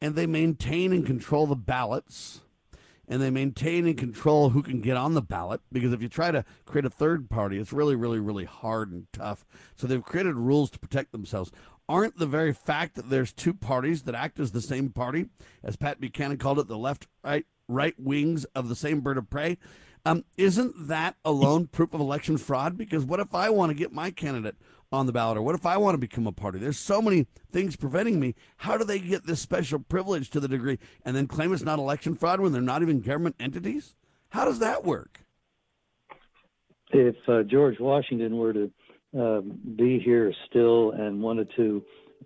Speaker 2: and they maintain and control the ballots, and they maintain and control who can get on the ballot, because if you try to create a third party, it's really, really, really hard and tough. So they've created rules to protect themselves. Aren't the very fact that there's two parties that act as the same party, as Pat Buchanan called it, the left right right wings of the same bird of prey? Um, isn't that alone proof of election fraud? Because what if I want to get my candidate on the ballot, or what if I want to become a party? There's so many things preventing me. How do they get this special privilege to the degree and then claim it's not election fraud when they're not even government entities? How does that work?
Speaker 3: If uh, George Washington were to uh, be here still and wanted to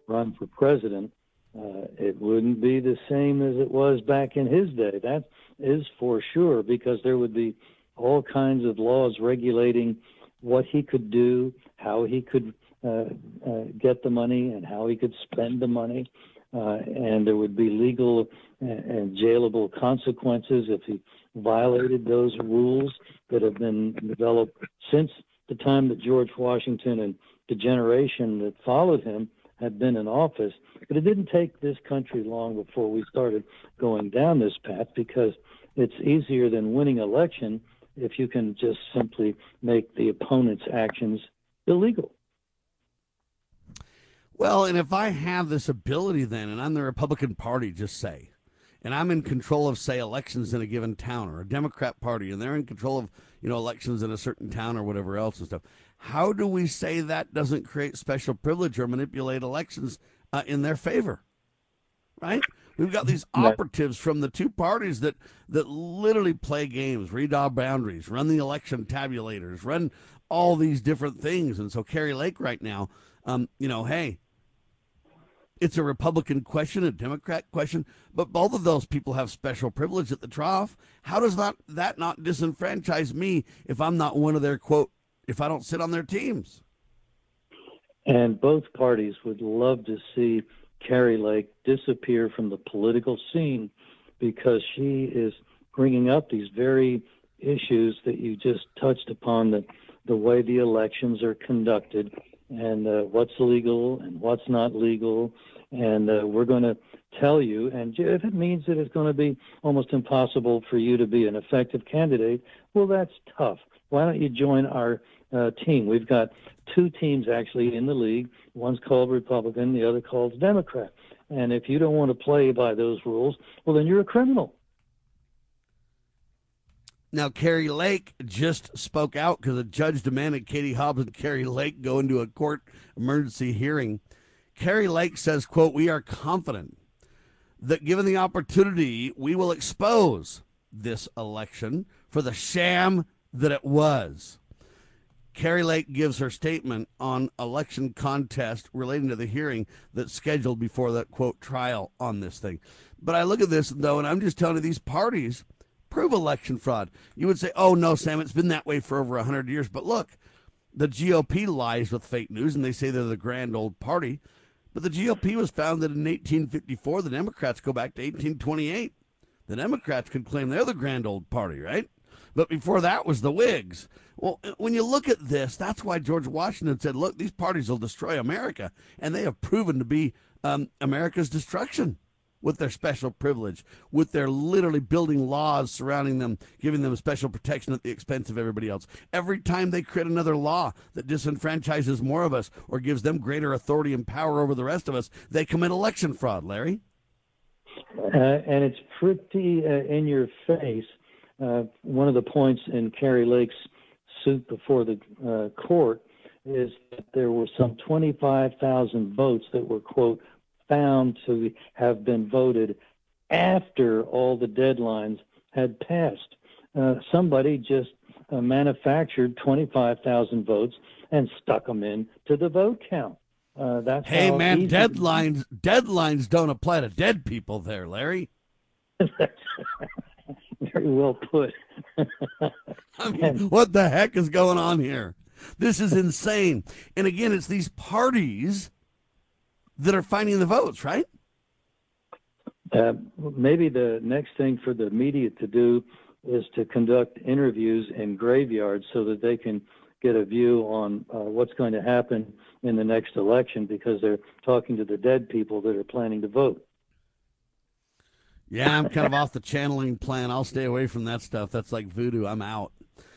Speaker 3: run for president, uh, it wouldn't be the same as it was back in his day. That is for sure, because there would be all kinds of laws regulating what he could do, how he could uh, uh, get the money, and how he could spend the money. Uh, and there would be legal and jailable consequences if he violated those rules that have been developed since the time that George Washington and the generation that followed him had been in office. But it didn't take this country long before we started going down this path because it's easier than winning election if you can just simply make the opponent's actions illegal.
Speaker 2: Well, and if I have this ability then, and I'm the Republican Party, just say, and I'm in control of, say, elections in a given town, or a Democrat Party, and they're in control of, you know, elections in a certain town or whatever else and stuff. How do we say that doesn't create special privilege or manipulate elections uh, in their favor? Right? We've got these operatives from the two parties that that literally play games, redraw boundaries, run the election tabulators, run all these different things. And so Kari Lake right now, um, you know, hey, it's a Republican question, a Democrat question, but both of those people have special privilege at the trough. How does that that not disenfranchise me if I'm not one of their quote if I don't sit on their teams?
Speaker 3: And both parties would love to see Kari Lake disappear from the political scene because she is bringing up these very issues that you just touched upon the the way the elections are conducted and uh, what's legal and what's not legal. And uh, we're going to tell you and if it means that it's going to be almost impossible for you to be an effective candidate well that's tough. Why don't you join our uh, team we've got two teams actually in the league. One's called Republican, the other called Democrat. And if you don't want to play by those rules, well, then you're a criminal.
Speaker 2: Now, Kari Lake just spoke out because a judge demanded Katie Hobbs and Kari Lake go into a court emergency hearing. Kari Lake says, quote, we are confident that given the opportunity, we will expose this election for the sham that it was. Kari Lake gives her statement on election contest relating to the hearing that's scheduled before that quote trial on this thing. But I look at this though, and I'm just telling you, these parties prove election fraud. You would say, "Oh no, Sam, it's been that way for over hundred years." But look, the GOP lies with fake news, and they say they're the grand old party. But the GOP was founded in 1854. The Democrats go back to 1828. The Democrats could claim they're the grand old party, right? But before that was the Whigs. Well, when you look at this, that's why George Washington said, look, these parties will destroy America. And they have proven to be um, America's destruction. with their special privilege, with their literally building laws surrounding them, giving them special protection at the expense of everybody else. Every time they create another law that disenfranchises more of us or gives them greater authority and power over the rest of us, they commit election fraud, Larry.
Speaker 3: Uh, and it's pretty uh, in your face. Uh, one of the points in Kari Lake's suit before the uh, court is that there were some 25,000 votes that were, quote, found to have been voted after all the deadlines had passed. Uh, somebody just uh, manufactured 25,000 votes and stuck them in to the vote count. Uh, that's
Speaker 2: hey man, deadlines deadlines don't apply to dead people. There, Larry. *laughs* *laughs*
Speaker 3: Very well put. *laughs*
Speaker 2: I mean, what the heck is going on here? This is insane. And again, it's these parties that are finding the votes, right?
Speaker 3: Uh, maybe the next thing for the media to do is to conduct interviews in graveyards so that they can get a view on uh, what's going to happen in the next election because they're talking to the dead people that are planning to vote.
Speaker 2: Yeah, I'm kind of off the channeling plan. I'll stay away from that stuff. That's like voodoo. I'm out.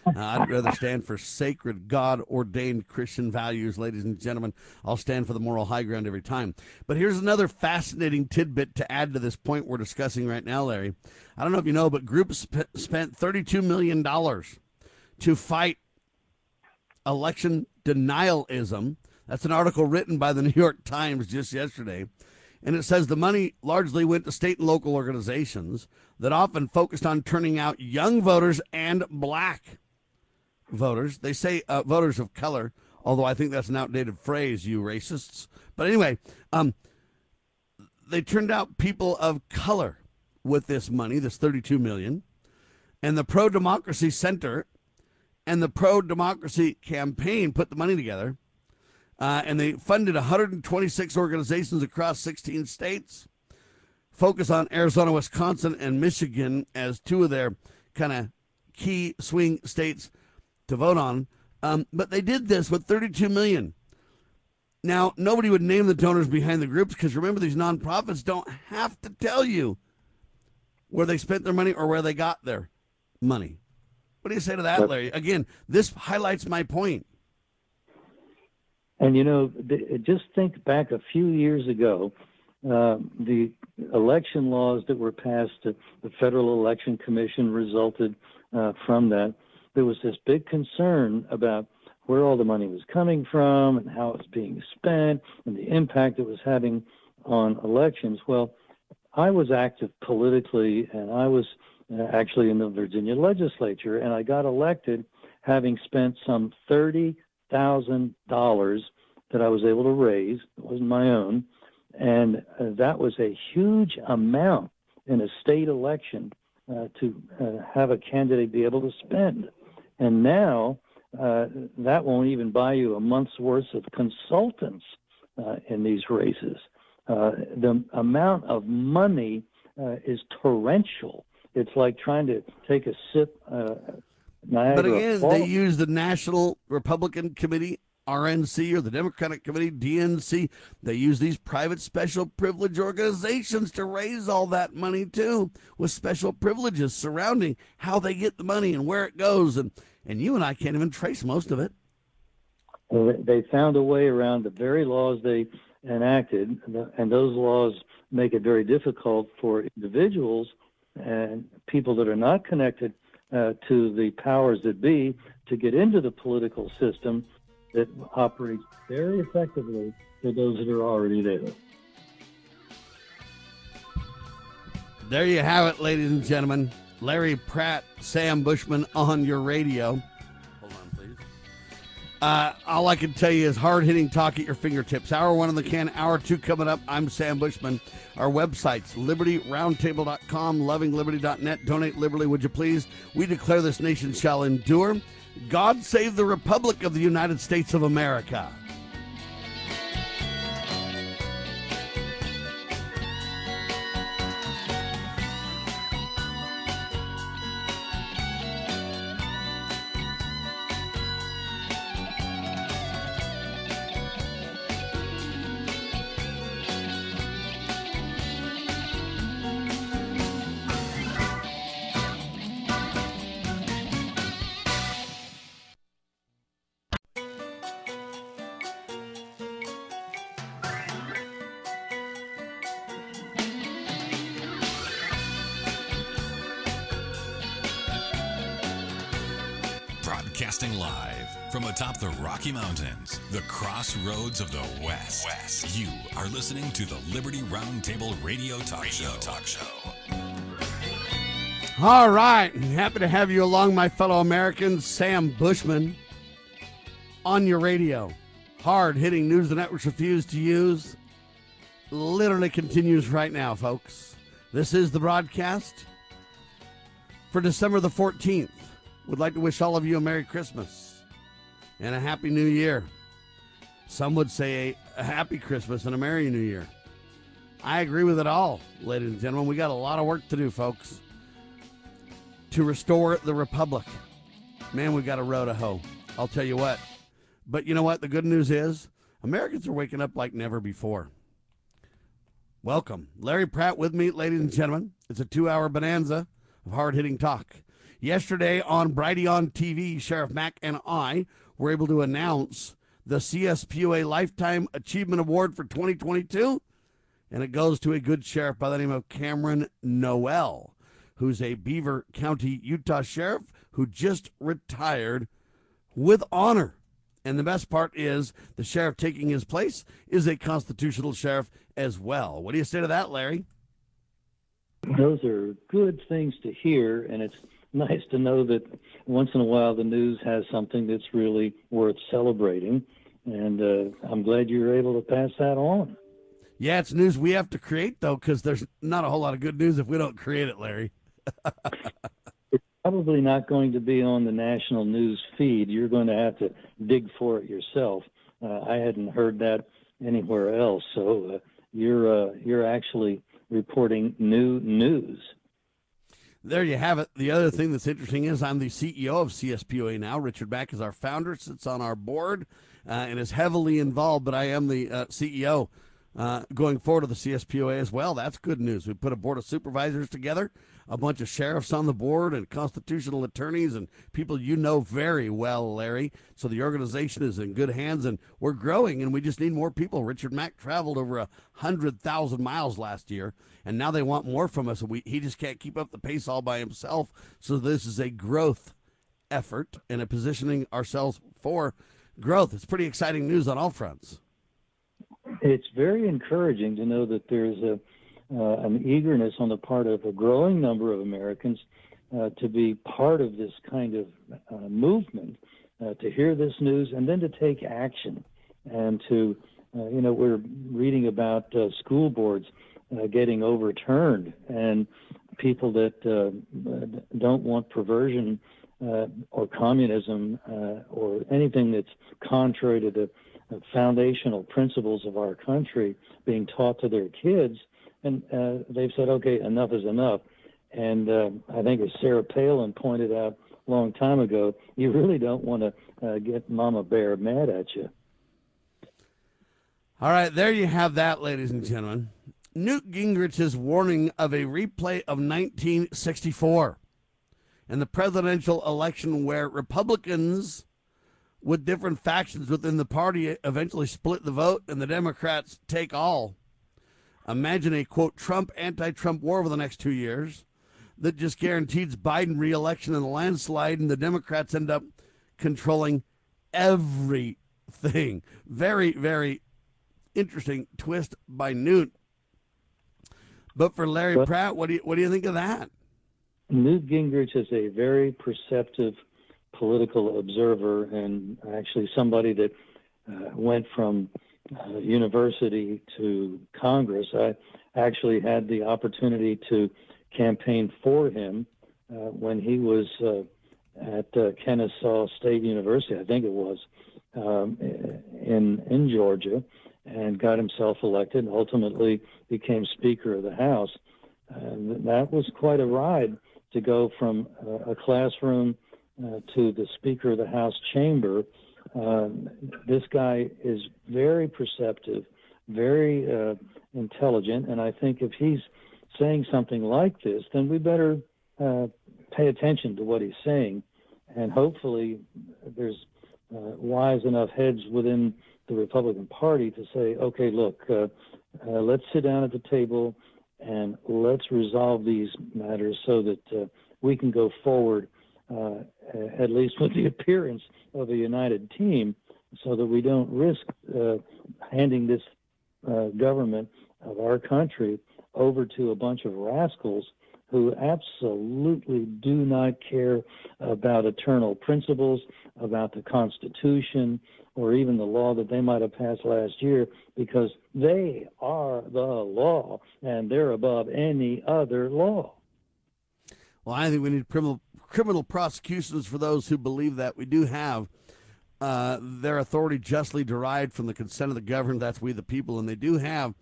Speaker 2: Uh, I'd rather stand for sacred, God ordained Christian values, ladies and gentlemen. I'll stand for the moral high ground every time. But here's another fascinating tidbit to add to this point we're discussing right now, Larry. I don't know if you know, but groups sp- spent $32 million to fight election denialism. That's an article written by the *laughs* New York Times just yesterday. And it says the money largely went to state and local organizations that often focused on turning out young voters and black voters. They say uh, voters of color, although I think that's an outdated phrase, you racists. But anyway, um, they turned out people of color with this money, this 32 million, and the Pro Democracy Center and the Pro Democracy Campaign put the money together, uh, and they funded 126 organizations across 16 states. Focus on Arizona, Wisconsin, and Michigan as two of their kind of key swing states to vote on. Um, but they did this with 32 million. Now, nobody would name the donors behind the groups because remember, these nonprofits don't have to tell you where they spent their money or where they got their money. What do you say to that, Larry? Again, this highlights my point.
Speaker 3: And you know, just think back a few years ago, uh, the election laws that were passed, the Federal Election Commission resulted uh, from that there was this big concern about where all the money was coming from and how it was being spent and the impact it was having on elections. Well, I was active politically and I was uh, actually in the Virginia legislature and I got elected having spent some $30,000 that I was able to raise. It wasn't my own. And uh, that was a huge amount in a state election uh, to uh, have a candidate be able to spend. And now uh, that won't even buy you a month's worth of consultants uh, in these races. Uh, the amount of money uh, is torrential. It's like trying to take a sip. Uh, Niagara
Speaker 2: but again,
Speaker 3: Falls.
Speaker 2: they use the National Republican Committee RNC or the Democratic Committee, DNC. They use these private special privilege organizations to raise all that money too, with special privileges surrounding how they get the money and where it goes. And, and you and I can't even trace most of it.
Speaker 3: Well, They found a way around the very laws they enacted, and those laws make it very difficult for individuals and people that are not connected uh, to the powers that be to get into the political system that operates very effectively for those that are already there.
Speaker 2: There you have it, ladies and gentlemen. Larry Pratt, Sam Bushman on your radio. Hold on, please. Uh, all I can tell you is hard hitting talk at your fingertips. Hour one in the can, hour two coming up. I'm Sam Bushman. Our websites, libertyroundtable.com, lovingliberty.net. Donate liberally, would you please? We declare this nation shall endure. God save the Republic of the United States of America.
Speaker 5: Broadcasting live from atop the Rocky Mountains, the crossroads of the West. West. You are listening to the Liberty Roundtable Radio Talk radio Show. Talk Show.
Speaker 2: All right. Happy to have you along, my fellow Americans. Sam Bushman on your radio. Hard hitting news the networks refuse to use. Literally continues right now, folks. This is the broadcast for December the 14th. Would like to wish all of you a Merry Christmas and a Happy New Year. Some would say a, a Happy Christmas and a Merry New Year. I agree with it all, ladies and gentlemen. We got a lot of work to do, folks, to restore the Republic. Man, we got a road to hoe. I'll tell you what. But you know what? The good news is Americans are waking up like never before. Welcome. Larry Pratt with me, ladies and gentlemen. It's a two hour bonanza of hard hitting talk. Yesterday on Brighteon TV, Sheriff Mack and I were able to announce the CSPOA Lifetime Achievement Award for 2022, and it goes to a good sheriff by the name of Cameron Noel, who's a Beaver County, Utah sheriff who just retired with honor. And the best part is the sheriff taking his place is a constitutional sheriff as well. What do you say to that, Larry?
Speaker 3: Those are good things to hear, and it's nice to know that once in a while the news has something that's really worth celebrating. And uh, I'm glad you were able to pass that on.
Speaker 2: Yeah, it's news we have to create, though, because there's not a whole lot of good news if we don't create it, Larry. *laughs*
Speaker 3: it's probably not going to be on the national news feed. You're going to have to dig for it yourself. Uh, I hadn't heard that anywhere else, so uh, you're uh, you're actually reporting new news
Speaker 2: there you have it. The other thing that's interesting is I'm the CEO of CSPOA now. Richard Mack is our founder, sits on our board, uh, and is heavily involved, but I am the uh, CEO uh, going forward of the CSPOA as well. That's good news. We put a board of supervisors together a bunch of sheriffs on the board and constitutional attorneys and people you know very well, Larry. So the organization is in good hands and we're growing and we just need more people. Richard Mack traveled over a hundred thousand miles last year and now they want more from us. We, he just can't keep up the pace all by himself. So this is a growth effort and a positioning ourselves for growth. It's pretty exciting news on all fronts.
Speaker 3: It's very encouraging to know that there's a uh, an eagerness on the part of a growing number of Americans uh, to be part of this kind of uh, movement, uh, to hear this news, and then to take action. And to, uh, you know, we're reading about uh, school boards getting overturned and people that don't want perversion or communism or anything that's contrary to the foundational principles of our country being taught to their kids and uh, they've said, okay, enough is enough. And uh, I think, as Sarah Palin pointed out a long time ago, you really don't want to uh, get Mama Bear mad at you.
Speaker 2: All right, there you have that, ladies and gentlemen. Newt Gingrich's warning of a replay of 1964 and the presidential election where Republicans with different factions within the party eventually split the vote and the Democrats take all. Imagine a quote Trump anti Trump war over the next two years that just guarantees Biden reelection in a landslide, and the Democrats end up controlling everything. Very, very interesting twist by Newt. But for Larry Pratt, what do you what do you think of that?
Speaker 3: Newt Gingrich is a very perceptive political observer and actually somebody that uh, went from uh, university to Congress. I actually had the opportunity to campaign for him uh, when he was uh, at uh, Kennesaw State University, I think it was, um, in in Georgia, and got himself elected. And ultimately, became Speaker of the House. And that was quite a ride to go from a classroom uh, to the Speaker of the House chamber um, this guy is very perceptive, very uh, intelligent, and I think if he's saying something like this, then we better uh, pay attention to what he's saying, and hopefully there's uh, wise enough heads within the Republican Party to say, okay, look, uh, uh, let's sit down at the table and let's resolve these matters so that we can go forward uh, at least with the appearance of a united team, so that we don't risk uh, handing this uh, government of our country over to a bunch of rascals who absolutely do not care about eternal principles, about the Constitution, or even the law that they might have passed last year, because they are the law and they're above any other law.
Speaker 2: Well, I think we need criminal criminal prosecutions for those who believe that. We do have uh, their authority justly derived from the consent of the governed. That's we the people, and they do have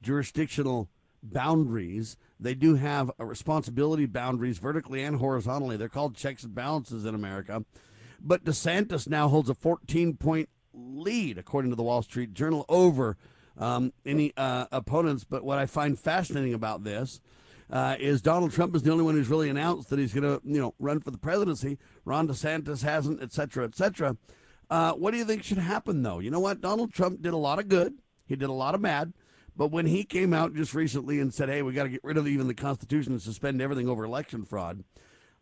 Speaker 2: jurisdictional boundaries. They do have a responsibility boundaries vertically and horizontally. They're called checks and balances in America. But DeSantis now holds a 14 point lead, according to the Wall Street Journal, over um, any uh, opponents. But what I find fascinating about this uh, is Donald Trump is the only one who's really announced that he's going to, you know, run for the presidency. Ron DeSantis hasn't, et cetera, et cetera. Uh, what do you think should happen, though? You know what? Donald Trump did a lot of good. He did a lot of bad. But when he came out just recently and said, hey, we got to get rid of even the Constitution and suspend everything over election fraud,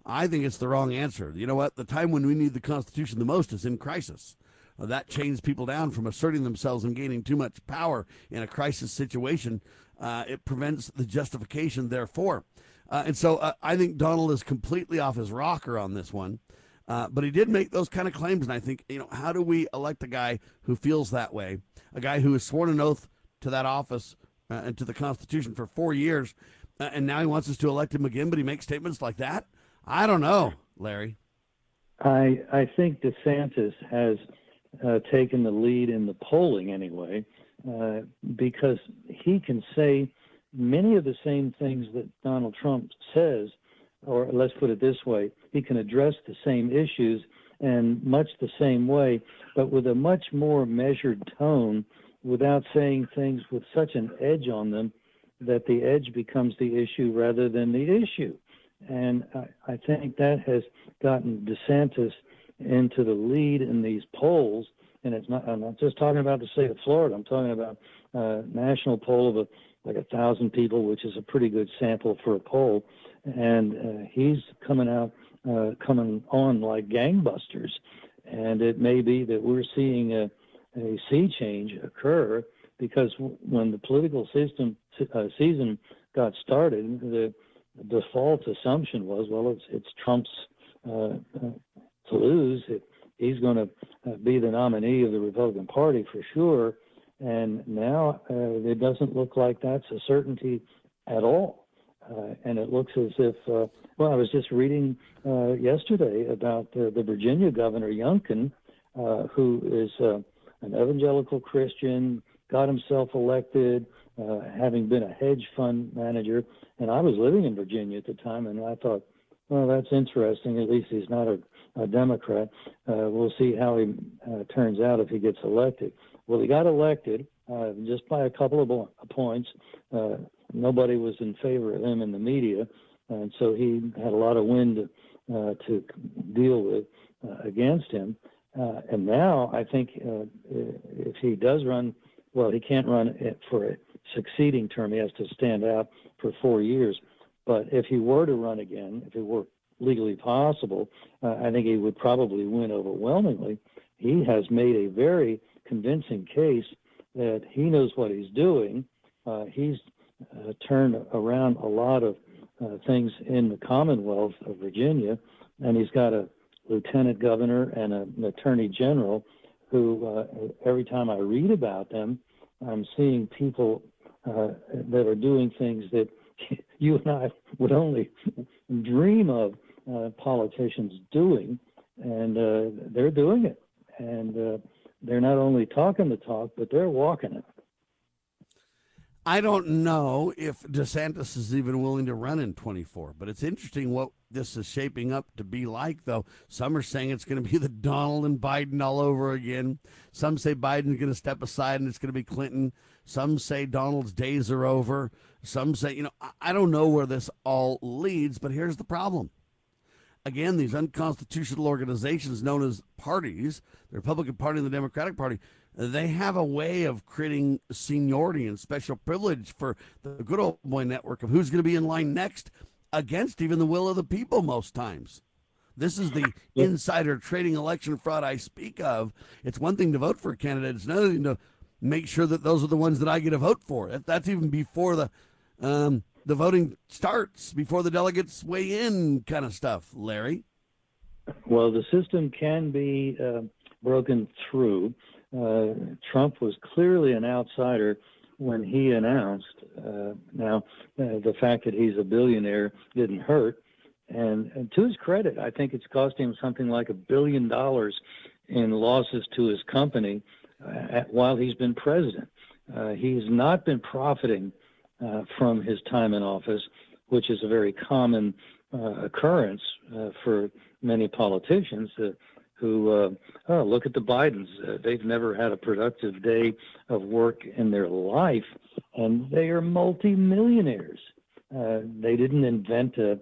Speaker 2: I think it's the wrong answer. You know what? The time when we need the Constitution the most is in crisis. Uh, that chains people down from asserting themselves and gaining too much power in a crisis situation. Uh, it prevents the justification, therefore. Uh, and so uh, I think Donald is completely off his rocker on this one. Uh, but he did make those kind of claims, and I think, you know, how do we elect a guy who feels that way? A guy who has sworn an oath to that office uh, and to the Constitution for four years, uh, and now he wants us to elect him again, but he makes statements like that? I don't know, Larry.
Speaker 3: I I think DeSantis has taken the lead in the polling anyway, uh, because he can say many of the same things that Donald Trump says, or let's put it this way, he can address the same issues in much the same way, but with a much more measured tone without saying things with such an edge on them that the edge becomes the issue rather than the issue. And I, I think that has gotten DeSantis into the lead in these polls. And it's not, I'm not just talking about the state of Florida. I'm talking about a national poll of a, like a thousand people, which is a pretty good sample for a poll. And uh, he's coming out, uh, coming on like gangbusters. And it may be that we're seeing a, a sea change occur because when the political system uh, season got started, the default assumption was, well, it's it's Trump's uh, uh to lose. It, he's going to uh, be the nominee of the Republican Party for sure. And now uh, it doesn't look like that's a certainty at all. and it looks as if, well, I was just reading yesterday about the Virginia governor Youngkin, who is an evangelical Christian, got himself elected, uh, having been a hedge fund manager. And I was living in Virginia at the time, and I thought, well, that's interesting. At least he's not a, a Democrat. Uh, we'll see how he uh, turns out if he gets elected. Well, he got elected uh, just by a couple of points. Uh, nobody was in favor of him in the media, and so he had a lot of wind uh, to deal with uh, against him. And now I think if he does run, well, he can't run for a succeeding term. He has to stand out for four years. But if he were to run again, if he were legally possible, uh, I think he would probably win overwhelmingly. He has made a very convincing case that he knows what he's doing. Uh, he's uh, turned around a lot of uh, things in the Commonwealth of Virginia, and he's got a lieutenant governor and a, an attorney general who, uh, every time I read about them, I'm seeing people uh, that are doing things that *laughs* you and I would only dream of uh, politicians doing, and uh, they're doing it. And uh, they're not only talking the talk, but they're walking it.
Speaker 2: I don't know if DeSantis is even willing to run in 24, but it's interesting what this is shaping up to be like, though. Some are saying it's going to be the Donald and Biden all over again. Some say Biden's going to step aside and it's going to be Clinton. Some say Donald's days are over. Some say, you know, I don't know where this all leads, but here's the problem. Again, these unconstitutional organizations known as parties, the Republican Party and the Democratic Party, they have a way of creating seniority and special privilege for the good old boy network of who's going to be in line next against even the will of the people most times. This is the insider trading election fraud I speak of. It's one thing to vote for a candidate; it's another thing to make sure that those are the ones that I get to vote for. That's even before the um, the voting starts, before the delegates weigh in, kind of stuff. Larry.
Speaker 3: Well, the system can be uh, broken through. Uh, Trump was clearly an outsider when he announced. Uh, now, uh, the fact that he's a billionaire didn't hurt. And, and, to his credit, I think it's cost him something like a billion dollars in losses to his company uh, while he's been president. Uh, he's not been profiting uh, from his time in office, which is a very common uh, occurrence for many politicians who uh, oh, look at the Bidens. Uh, they've never had a productive day of work in their life, and they are multimillionaires. Uh, they didn't invent a,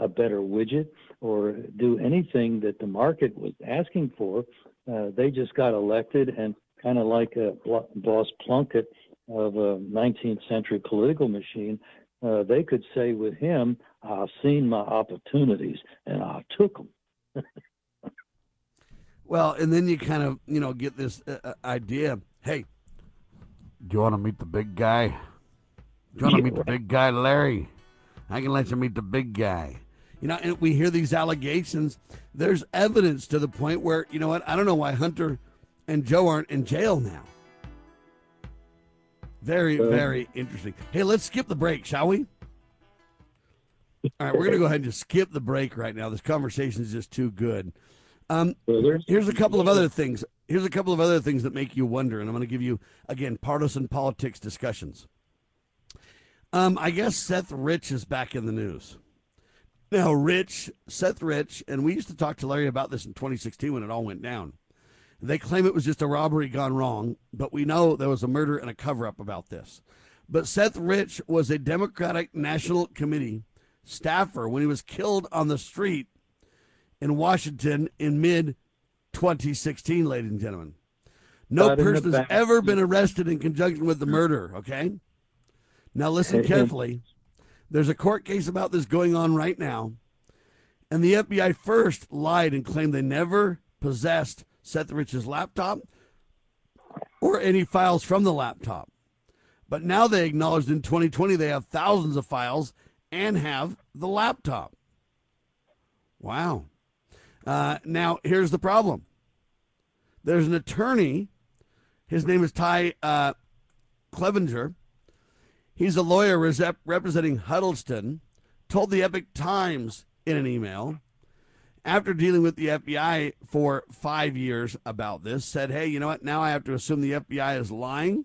Speaker 3: a, better widget or do anything that the market was asking for. Uh, they just got elected, and kind of like a Boss Plunkett of a 19th century political machine, uh, they could say with him, "I've seen my opportunities and I took them." *laughs*
Speaker 2: Well, and then you kind of, you know, get this uh, uh idea. Hey, do you want to meet the big guy? Do you want to meet the big guy, Larry? I can let you meet the big guy. You know, and we hear these allegations. There's evidence to the point where, you know what? I don't know why Hunter and Joe aren't in jail now. Very, uh, very interesting. Hey, let's skip the break, shall we? All right, we're going to go ahead and just skip the break right now. This conversation is just too good. Um, here's a couple of other things. Here's a couple of other things that make you wonder, and I'm going to give you again partisan politics discussions. Um, I guess Seth Rich is back in the news. Now, Rich, Seth Rich, and we used to talk to Larry about this in 2016 when it all went down. They claim it was just a robbery gone wrong, but we know there was a murder and a cover up about this. But Seth Rich was a Democratic National Committee staffer when he was killed on the street in Washington in mid 2016, ladies and gentlemen. No person has ever been arrested in conjunction with the murder, okay? Now, listen carefully. There's a court case about this going on right now. And the FBI first lied and claimed they never possessed Seth Rich's laptop or any files from the laptop. But now they acknowledged in 2020 they have thousands of files and have the laptop. Wow. Uh, now, here's the problem there's an attorney, his name is Ty uh, Clevenger. He's a lawyer representing Huddleston, told the Epoch Times in an email after dealing with the FBI for five years about this, said, Hey, you know what? Now I have to assume the FBI is lying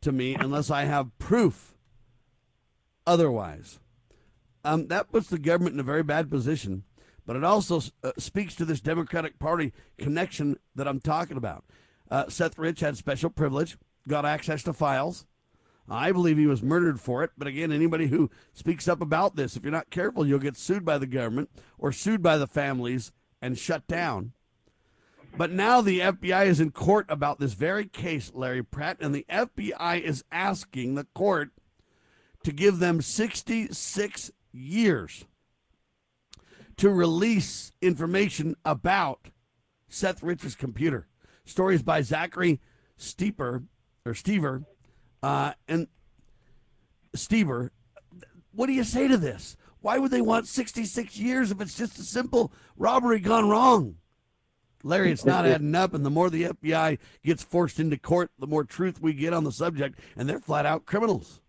Speaker 2: to me unless I have proof otherwise. Um, that puts the government in a very bad position but it also uh, speaks to this Democratic Party connection that I'm talking about. Uh, Seth Rich had special privilege, got access to files. I believe he was murdered for it. But again, anybody who speaks up about this, if you're not careful, you'll get sued by the government or sued by the families and shut down. But now the FBI is in court about this very case, Larry Pratt, and the FBI is asking the court to give them 66 years to release information about Seth Rich's computer. Stories by Zachary Steeper or Stever uh, and Stever. What do you say to this? Why would they want 66 years if it's just a simple robbery gone wrong? Larry, it's not adding up, and the more the FBI gets forced into court, the more truth we get on the subject, and they're flat out criminals.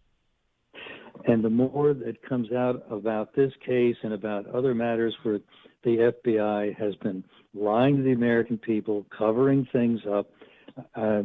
Speaker 3: And the more that comes out about this case and about other matters where the FBI has been lying to the American people, covering things up. Uh,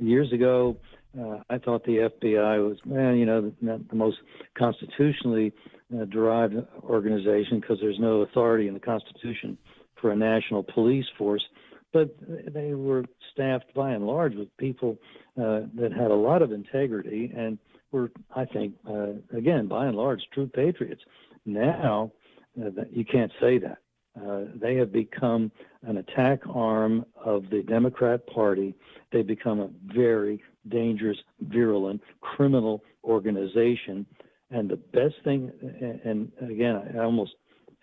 Speaker 3: years ago, uh, I thought the FBI was, well, you know, the, the most constitutionally uh, derived organization because there's no authority in the Constitution for a national police force. But they were staffed by and large with people uh, that had a lot of integrity and were, I think, uh, again, by and large, true patriots. Now, uh, you can't say that. Uh, they have become an attack arm of the Democrat Party. They've become a very dangerous, virulent, criminal organization. And the best thing, and again, I almost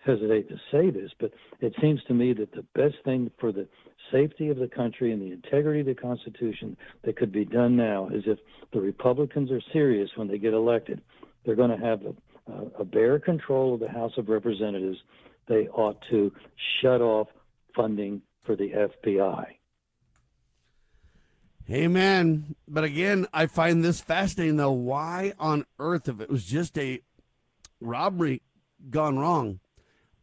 Speaker 3: hesitate to say this, but it seems to me that the best thing for the safety of the country and the integrity of the Constitution that could be done now is if the Republicans are serious when they get elected, they're going to have a, a, bare control of the House of Representatives. They ought to shut off funding for the FBI.
Speaker 2: Amen. But again, I find this fascinating though. Why on earth, if it was just a robbery gone wrong,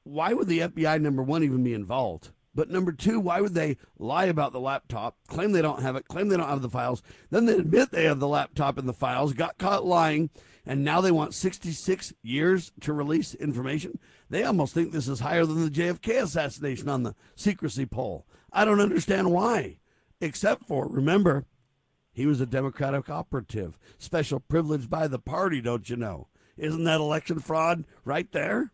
Speaker 2: why would the FBI, number one, even be involved? But number two, why would they lie about the laptop, claim they don't have it, claim they don't have the files, then they admit they have the laptop and the files, got caught lying, and now they want 66 years to release information? They almost think this is higher than the JFK assassination on the secrecy poll. I don't understand why, except for, remember, he was a Democratic operative, special privilege by the party, don't you know? Isn't that election fraud right there?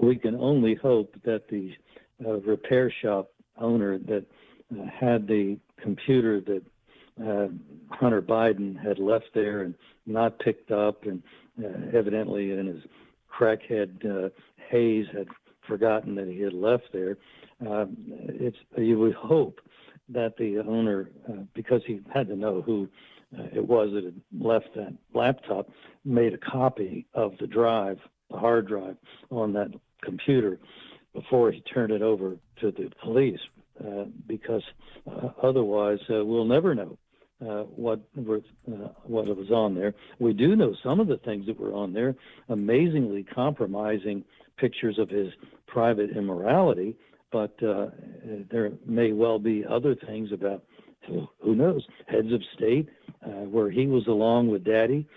Speaker 3: We can only hope that the uh, repair shop owner that uh, had the computer that uh, Hunter Biden had left there and not picked up, and uh, evidently in his crackhead uh, haze had forgotten that he had left there. Um, it's you would hope that the owner, uh, because he had to know who uh, it was that had left that laptop, made a copy of the drive, the hard drive on that computer before he turned it over to the police, uh, because uh, otherwise uh, we'll never know uh, what uh, what was on there. We do know some of the things that were on there, amazingly compromising pictures of his private immorality, but uh, there may well be other things about who knows heads of state where he was along with Daddy.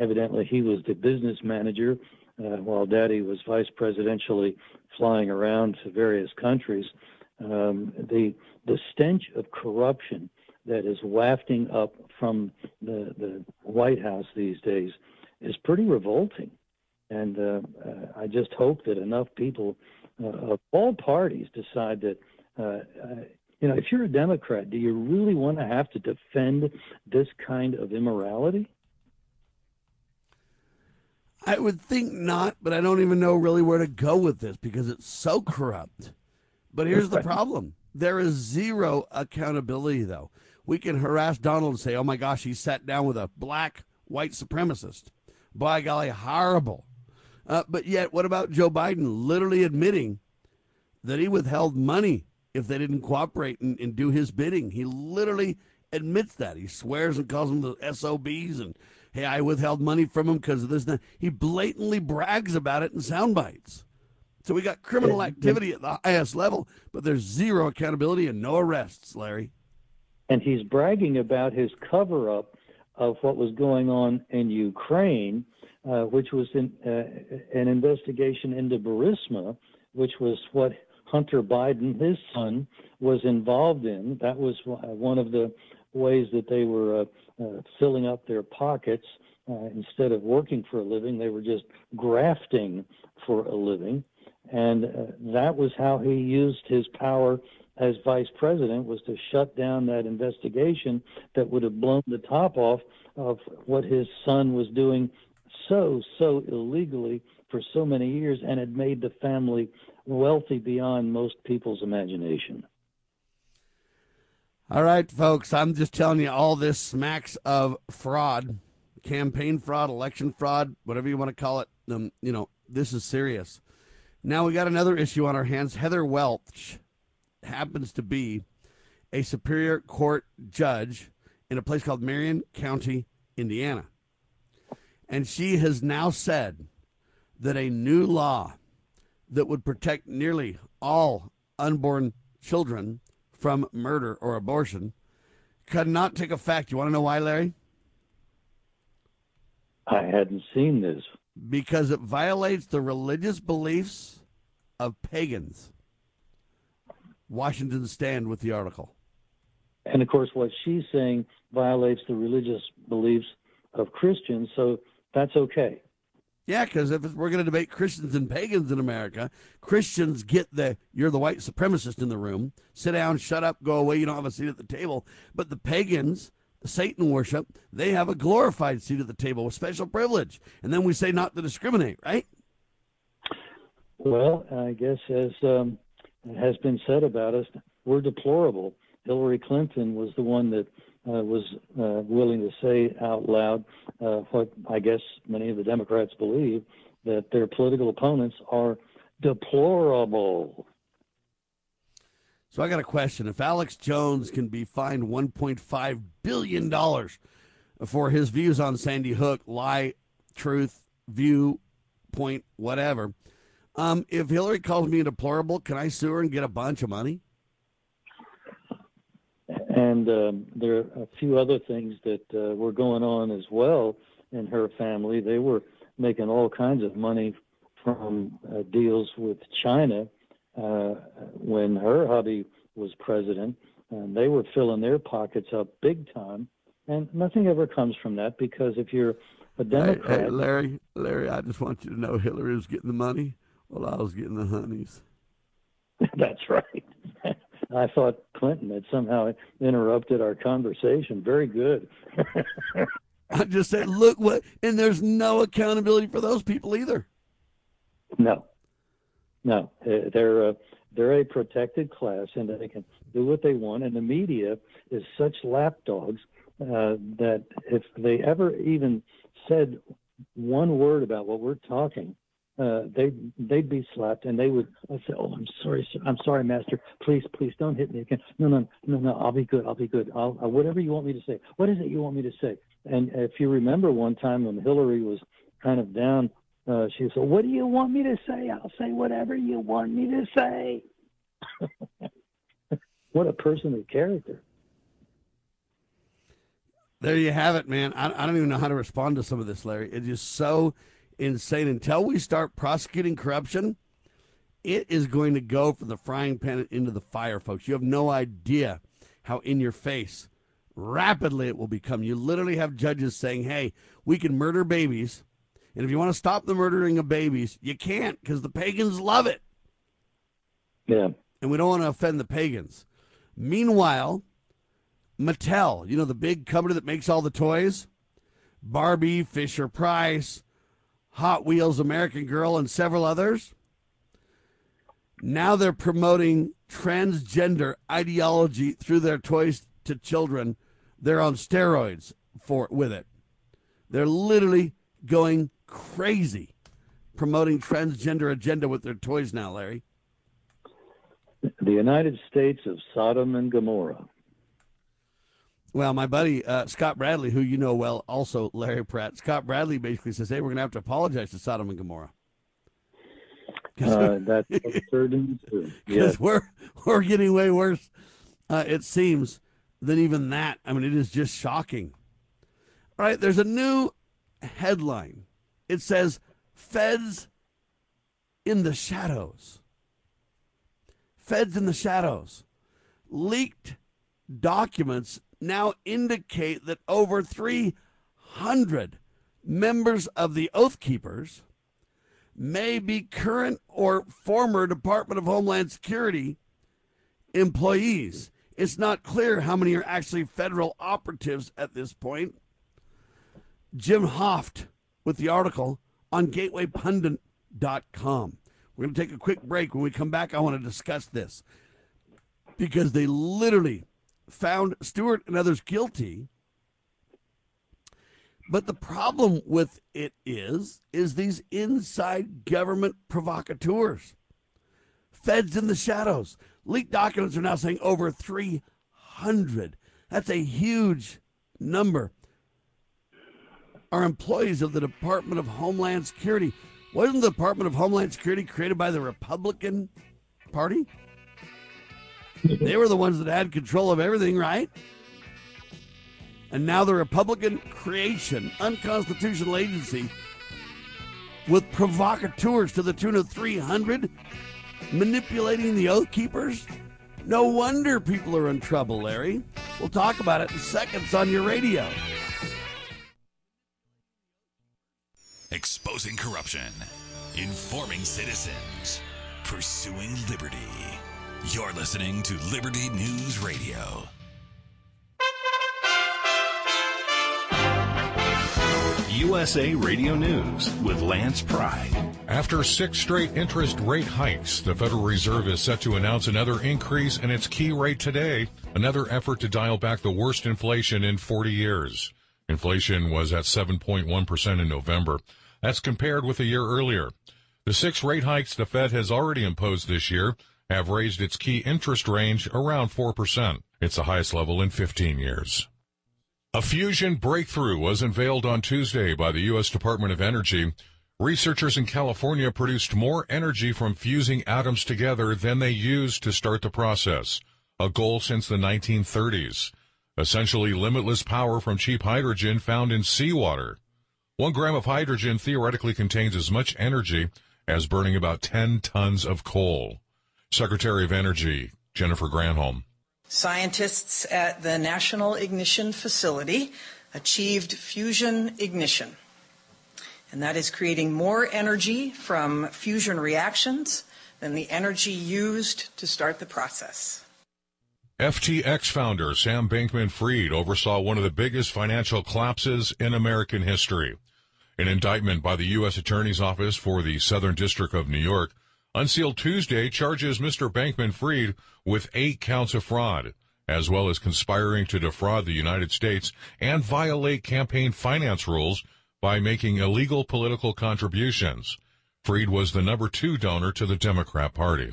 Speaker 3: evidently, he was the business manager uh, while Daddy was vice presidentially flying around to various countries, um, the the stench of corruption that is wafting up from the the White House these days is pretty revolting, and uh, uh, I just hope that enough people uh, of all parties decide that. Uh, uh, you know, if you're a Democrat, do you really want to have to defend this kind of immorality?
Speaker 2: I would think not, but I don't even know really where to go with this because it's so corrupt. But here's the problem there is zero accountability, though. We can harass Donald and say, oh my gosh, he sat down with a black white supremacist. By golly, horrible. Uh, but yet, what about Joe Biden literally admitting that he withheld money if they didn't cooperate and, and do his bidding? He literally admits that. He swears and calls them the SOBs and hey, I withheld money from him because of this. He blatantly brags about it in sound bites. So we got criminal activity at the highest level, but there's zero accountability and no arrests, Larry.
Speaker 3: And he's bragging about his cover up of what was going on in Ukraine, uh, which was in, uh, an investigation into Burisma, which was what Hunter Biden, his son, was involved in. That was one of the ways that they were uh, uh, filling up their pockets. Uh, instead of working for a living, they were just grafting for a living. And uh, that was how he used his power as vice president was to shut down that investigation that would have blown the top off of what his son was doing so so illegally for so many years and had made the family wealthy beyond most people's imagination.
Speaker 2: All right, folks, I'm just telling you all this smacks of fraud, campaign fraud, election fraud, whatever you want to call it. Um, you know, this is serious. Now we got another issue on our hands. Heather Welch happens to be a Superior Court judge in a place called Marion County, Indiana. And she has now said that a new law that would protect nearly all unborn children from murder or abortion could not take effect. You want to know why, Larry?
Speaker 3: I hadn't seen this.
Speaker 2: Because it violates the religious beliefs of pagans. Washington stand with the article.
Speaker 3: And of course, what she's saying violates the religious beliefs of Christians, so that's okay.
Speaker 2: Yeah, because if we're going to debate Christians and pagans in America, Christians get the you're the white supremacist in the room. Sit down, shut up, go away. You don't have a seat at the table. But the pagans, the Satan worship, they have a glorified seat at the table with special privilege. And then we say not to discriminate, right?
Speaker 3: Well, I guess as um, has been said about us, we're deplorable. Hillary Clinton was the one that was uh, willing to say out loud uh, what I guess many of the Democrats believe that their political opponents are deplorable.
Speaker 2: So I got a question. If Alex Jones can be fined $1.5 billion for his views on Sandy Hook, lie, truth, view, point, whatever, um, if Hillary calls me a deplorable, can I sue her and get a bunch of money?
Speaker 3: And um, there are a few other things that uh, were going on as well in her family. They were making all kinds of money from uh, deals with China uh, when her hubby was president. And they were filling their pockets up big time. And nothing ever comes from that because if you're a Democrat.
Speaker 2: Hey, hey, Larry, Larry, I just want you to know Hillary was getting the money while I was getting the honeys. *laughs*
Speaker 3: That's right. I thought Clinton had somehow interrupted our conversation. Very good. *laughs*
Speaker 2: I just said, look what, and there's no accountability for those people either.
Speaker 3: No, no, they're uh, they're a protected class, and they can do what they want. And the media is such lapdogs uh, that if they ever even said one word about what we're talking, uh, they they'd be slapped and they would I'd say, "Oh, I'm sorry, sir. I'm sorry, master. Please, please don't hit me again. No, no, no, no. I'll be good. I'll be good. I'll, I'll whatever you want me to say. What is it you want me to say?" And if you remember one time when Hillary was kind of down, uh, she said, "What do you want me to say? I'll say whatever you want me to say." *laughs* what a person of character.
Speaker 2: There you have it, man. I, I don't even know how to respond to some of this, Larry. It's just so insane. Until we start prosecuting corruption, it is going to go from the frying pan into the fire, folks. You have no idea how in your face rapidly it will become. You literally have judges saying, hey, we can murder babies. And if you want to stop the murdering of babies, you can't because the pagans love it.
Speaker 3: Yeah.
Speaker 2: And we don't want to offend the pagans. Meanwhile, Mattel, you know, the big company that makes all the toys, Barbie, Fisher Price, Hot Wheels, American Girl, and several others. Now they're promoting transgender ideology through their toys to children. They're on steroids for with it. They're literally going crazy promoting transgender agenda with their toys now, Larry.
Speaker 3: The United States of Sodom and Gomorrah.
Speaker 2: Well, my buddy uh, Scott Bradley, who you know well, also Larry Pratt, Scott Bradley basically says, "Hey, we're going to have to apologize to Sodom and Gomorrah." *laughs*
Speaker 3: Uh, that's certain
Speaker 2: Because yes. we're we're getting way worse, uh, it seems, than even that. I mean, it is just shocking. All right, there's a new headline. It says, "Feds in the shadows." Feds in the shadows. Leaked documents now indicate that over 300 members of the Oath Keepers may be current or former Department of Homeland Security employees. It's not clear how many are actually federal operatives at this point. Jim Hoft with the article on gatewaypundit.com. We're going to take a quick break. When we come back, I want to discuss this because they literally found Stewart and others guilty. But the problem with it is, is these inside government provocateurs, feds in the shadows. Leaked documents are now saying over 300. That's a huge number. Are employees of the Department of Homeland Security. Wasn't the Department of Homeland Security created by the Republican Party? They were the ones that had control of everything, right? And now the Republican creation, unconstitutional agency with provocateurs to the tune of 300 manipulating the oath keepers. No wonder people are in trouble, Larry. We'll talk about it in seconds on your radio.
Speaker 5: Exposing corruption, informing citizens, pursuing liberty. You're listening to Liberty News Radio.
Speaker 13: USA Radio News with Lance Pride.
Speaker 6: After six straight interest rate hikes, the Federal Reserve is set to announce another increase in its key rate today, another effort to dial back the worst inflation in 40 years. Inflation was at 7.1% in November. That's compared with a year earlier. The six rate hikes the Fed has already imposed this year have raised its key interest range around 4%. It's the highest level in 15 years. A fusion breakthrough was unveiled on Tuesday by the U.S. Department of Energy. Researchers in California produced more energy from fusing atoms together than they used to start the process, a goal since the 1930s. Essentially limitless power from cheap hydrogen found in seawater. One gram of hydrogen theoretically contains as much energy as burning about 10 tons of coal. Secretary of Energy Jennifer Granholm.
Speaker 7: Scientists at the National Ignition Facility achieved fusion ignition. And that is creating more energy from fusion reactions than the energy used to start the process.
Speaker 6: FTX founder Sam Bankman Fried oversaw one of the biggest financial collapses in American history. An indictment by the U.S. Attorney's Office for the Southern District of New York unsealed Tuesday charges Mr. Bankman Fried with eight counts of fraud, as well as conspiring to defraud the United States and violate campaign finance rules by making illegal political contributions. Fried was the number two donor to the Democrat Party.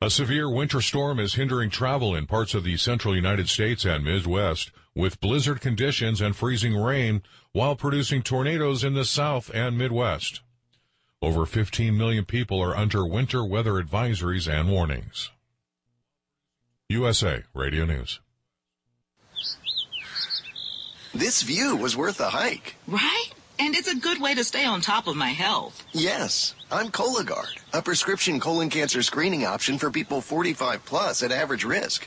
Speaker 6: A severe winter storm is hindering travel in parts of the central United States and Midwest, with blizzard conditions and freezing rain, while producing tornadoes in the South and Midwest. Over 15 million people are under winter weather advisories and warnings. USA Radio News.
Speaker 9: This view was worth the hike.
Speaker 10: Right? And it's a good way to stay on top of my health.
Speaker 9: Yes, I'm Cologuard, a prescription colon cancer screening option for people 45 plus at average risk.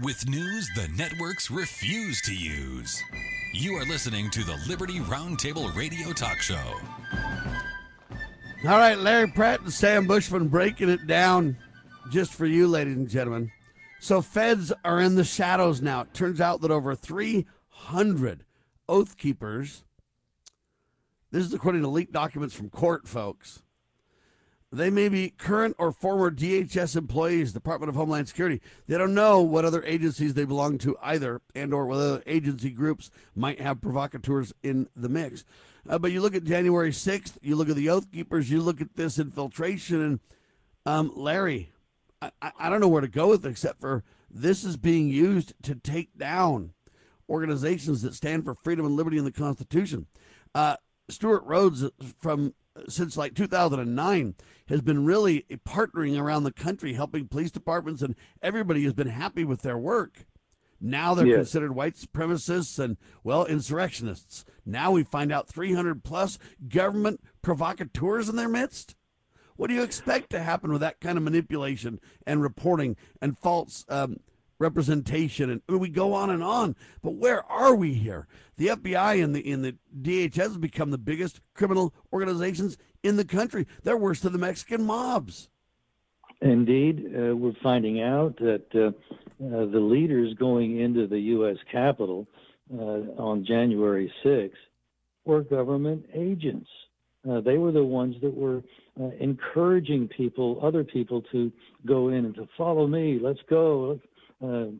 Speaker 5: With news the networks refuse to use. You are listening to the Liberty Roundtable Radio Talk Show.
Speaker 2: All right, Larry Pratt and Sam Bushman breaking it down just for you, ladies and gentlemen. So, feds are in the shadows now. It turns out that over 300 oath keepers, this is according to leaked documents from court, folks. They may be current or former DHS employees, Department of Homeland Security. They don't know what other agencies they belong to either, and or whether agency groups might have provocateurs in the mix. Uh, but you look at January 6th, you look at the Oath Keepers, you look at this infiltration, and um, Larry, I, I don't know where to go with it except for this is being used to take down organizations that stand for freedom and liberty in the Constitution. Uh, Stewart Rhodes from since like 2009 has been really partnering around the country helping police departments and everybody has been happy with their work. Now they're
Speaker 3: Yes.
Speaker 2: considered white supremacists and well insurrectionists. Now we find out 300 plus government provocateurs in their midst? What do you expect to happen with that kind of manipulation and reporting and false um, representation and I mean, we go on and on but where are we here the FBI and the and the DHS has become the biggest criminal organizations in the country they're worse than the Mexican mobs
Speaker 3: Indeed, uh, we're finding out that uh, uh, the leaders going into the U.S. Capitol uh, on January 6th were government agents. Uh, they were the ones that were uh, encouraging people, other people, to go in and to follow me. Let's go. Let's,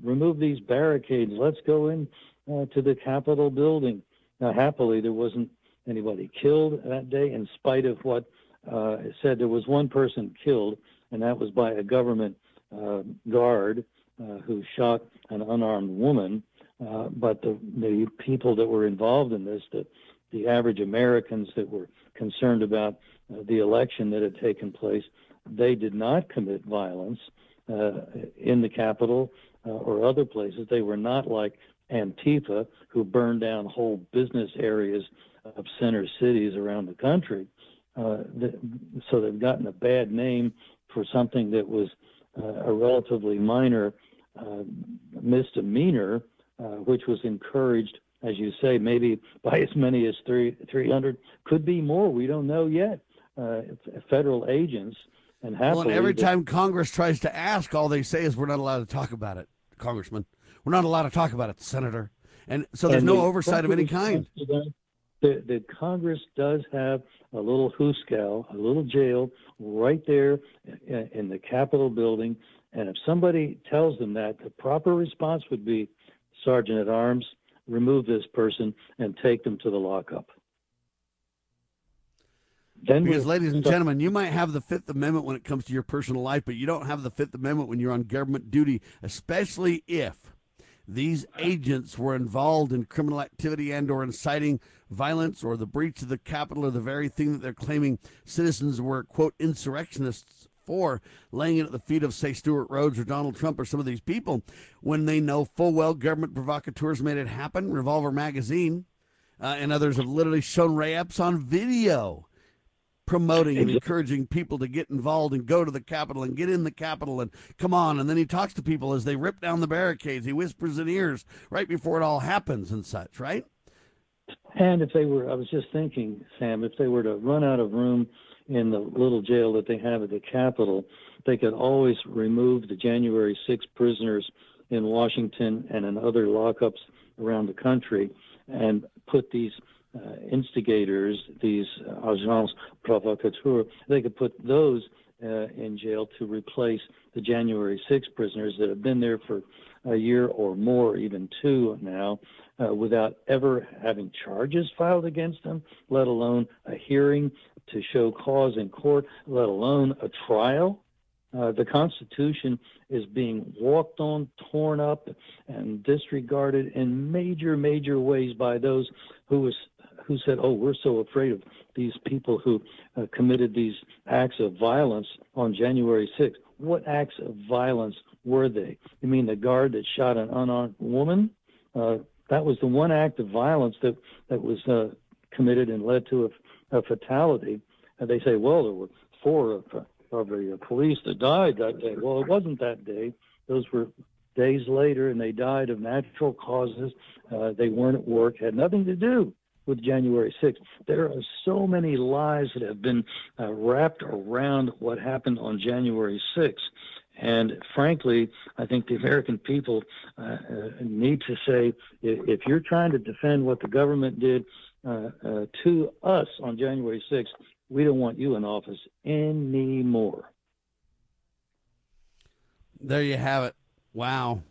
Speaker 3: remove these barricades. Let's go in uh, to the Capitol building. Now, happily, there wasn't anybody killed that day, in spite of what uh, it said. There was one person killed, and that was by a government uh, guard uh, who shot an unarmed woman. Uh, but the, the people that were involved in this, the, the average Americans that were concerned about uh, the election that had taken place, they did not commit violence uh, in the Capitol uh, or other places. They were not like Antifa, who burned down whole business areas of center cities around the country. Uh, so they've gotten a bad name for something that was uh, a relatively minor uh, misdemeanor, uh, which was encouraged, as you say, maybe by as many as three, 300, could be more. We don't know yet. Uh, federal agents and
Speaker 2: well, and every time Congress tries to ask, all they say is, "We're not allowed to talk about it, Congressman. We're not allowed to talk about it, Senator." And so there's
Speaker 3: and
Speaker 2: no
Speaker 3: the
Speaker 2: oversight of any kind.
Speaker 3: The, the Congress does have a little hoosegow, a little jail right there in, in the Capitol building. And if somebody tells them that, the proper response would be, Sergeant at Arms, remove this person and take them to the lockup.
Speaker 2: Then because, ladies and gentlemen, you might have the Fifth Amendment when it comes to your personal life, but you don't have the Fifth Amendment when you're on government duty, especially if these agents were involved in criminal activity and or inciting violence or the breach of the Capitol or the very thing that they're claiming citizens were, quote, insurrectionists for, laying it at the feet of, say, Stewart Rhodes or Donald Trump or some of these people, when they know full well government provocateurs made it happen. Revolver Magazine uh, and others have literally shown Ray Epps on video promoting and encouraging people to get involved and go to the Capitol and get in the Capitol and come on. And then he talks to people as they rip down the barricades. He whispers in ears right before it all happens and such, right?
Speaker 3: And if they were, I was just thinking, Sam, if they were to run out of room in the little jail that they have at the Capitol, they could always remove the January 6 prisoners in Washington and in other lockups around the country and put these instigators, these uh, agents provocateurs, they could put those uh, in jail to replace the January 6 prisoners that have been there for a year or more, even two now, uh, without ever having charges filed against them, let alone a hearing to show cause in court, let alone a trial. Uh, the Constitution is being walked on, torn up, and disregarded in major, major ways by those who who said, "Oh, we're so afraid of these people who uh, committed these acts of violence on January 6th." What acts of violence were they? You mean the guard that shot an unarmed woman? Uh, that was the one act of violence that that was uh, committed and led to a, a fatality. And they say, "Well, there were four of, of the police that died that day." Well, it wasn't that day. Those were days later, and they died of natural causes. Uh, they weren't at work, had nothing to do with January 6th. There are so many lies that have been uh, wrapped around what happened on January 6th. And frankly, I think the American people uh, uh, need to say if, if, you're trying to defend what the government did uh, uh to us on January 6th, we don't want you in office anymore.
Speaker 2: There you have it. Wow.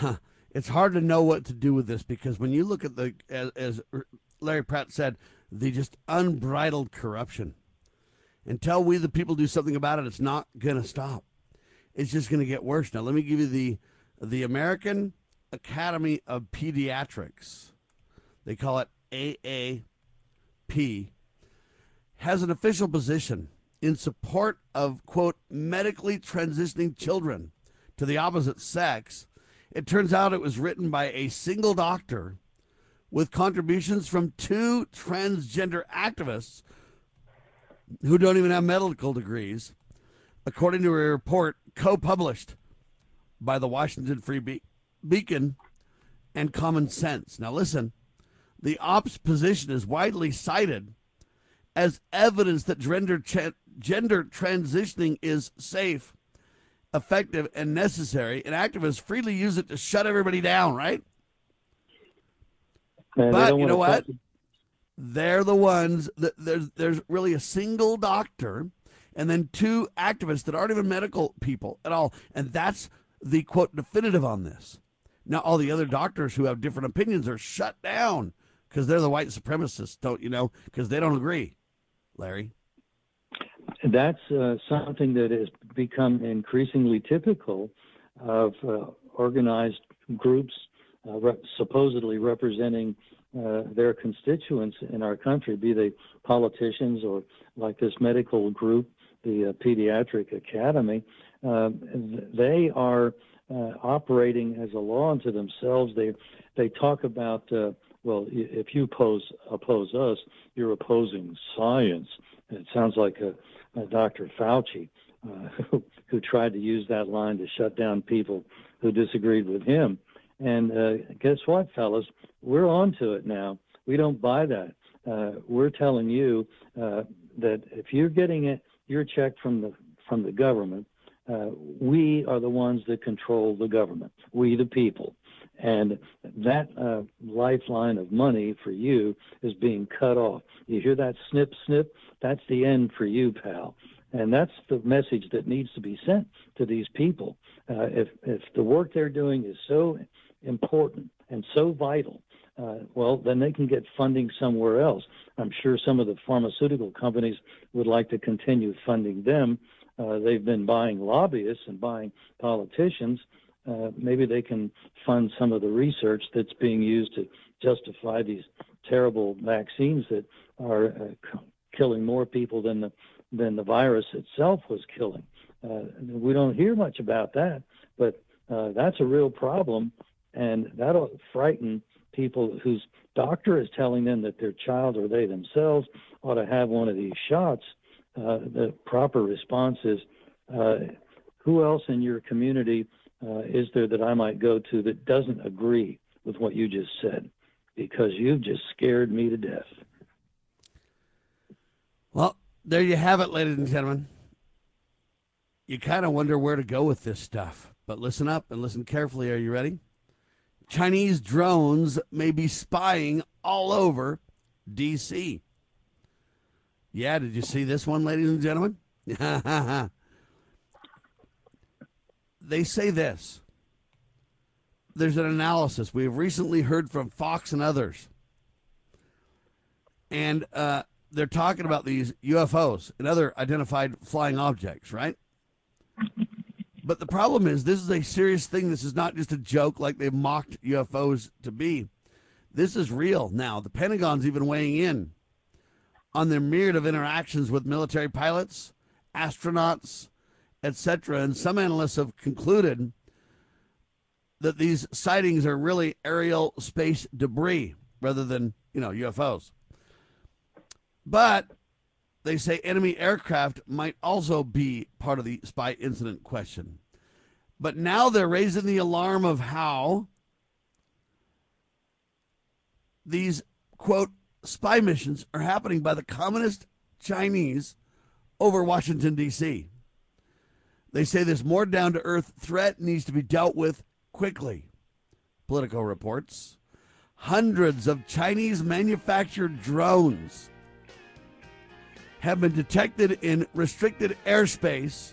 Speaker 2: *laughs* it's hard to know what to do with this because when you look at the as, as Larry Pratt said, the just unbridled corruption. Until we the people do something about it, it's not going to stop. It's just going to get worse. Now, let me give you the the American Academy of Pediatrics. They call it AAP. Has an official position in support of quote medically transitioning children to the opposite sex it turns out it was written by a single doctor with contributions from two transgender activists who don't even have medical degrees, according to a report co published by the Washington Free Be- Beacon and Common Sense. Now, listen, the ops position is widely cited as evidence that gender, cha- gender transitioning is safe effective, and necessary, and activists freely use it to shut everybody down, right?
Speaker 3: Man,
Speaker 2: but you know what? They're the ones that there's there's really a single doctor and then two activists that aren't even medical people at all. And that's the quote definitive on this. Now all the other doctors who have different opinions are shut down because they're the white supremacists, don't you know? Because they don't agree, Larry.
Speaker 3: That's uh, something that has become increasingly typical of uh, organized groups uh, supposedly representing uh, their constituents in our country, be they politicians or like this medical group, the uh, Pediatric Academy. Uh, they are operating as a law unto themselves. They they talk about well, if you oppose oppose us, you're opposing science. It sounds like a, a Dr. Fauci, uh, *laughs* who, who tried to use that line to shut down people who disagreed with him. And uh, guess what, fellas? We're on to it now. We don't buy that. Uh, we're telling you uh, that if you're getting it, your check from the from the government, uh, we are the ones that control the government. We, the people. And that uh, lifeline of money for you is being cut off. You hear that snip, snip? That's the end for you, pal. And that's the message that needs to be sent to these people. Uh, if, if the work they're doing is so important and so vital, uh, well, then they can get funding somewhere else. I'm sure some of the pharmaceutical companies would like to continue funding them. Uh, they've been buying lobbyists and buying politicians uh, maybe they can fund some of the research that's being used to justify these terrible vaccines that are uh, killing more people than the than the virus itself was killing. Uh, we don't hear much about that, but uh, that's a real problem, and that'll frighten people whose doctor is telling them that their child or they themselves ought to have one of these shots. Uh, the proper response is, who else in your community uh, is there that I might go to that doesn't agree with what you just said? Because you've just scared me to death.
Speaker 2: Well, there you have it, ladies and gentlemen. You kind of wonder where to go with this stuff. But listen up and listen carefully. Are you ready? Chinese drones may be spying all over D.C. Yeah, did you see this one, ladies and gentlemen? *laughs* they say this. There's an analysis. We have recently heard from Fox and others. And uh, they're talking about these UFOs and other identified flying objects, right? But the problem is, this is a serious thing. This is not just a joke like they've mocked UFOs to be. This is real now. The Pentagon's even weighing in on their myriad of interactions with military pilots, astronauts, etc. And some analysts have concluded that these sightings are really aerial space debris rather than, you know, UFOs. But they say enemy aircraft might also be part of the spy incident question. But now they're raising the alarm of how these, quote, spy missions are happening by the communist Chinese over Washington, D.C. They say this more down to earth threat needs to be dealt with quickly. Politico reports hundreds of Chinese manufactured drones have been detected in restricted airspace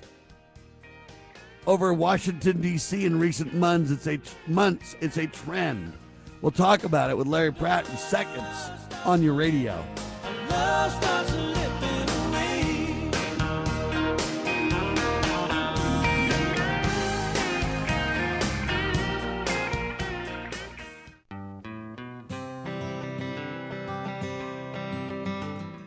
Speaker 2: over Washington D.C. in recent months. It's a months. It's a trend. We'll talk about it with Larry Pratt in seconds on your radio.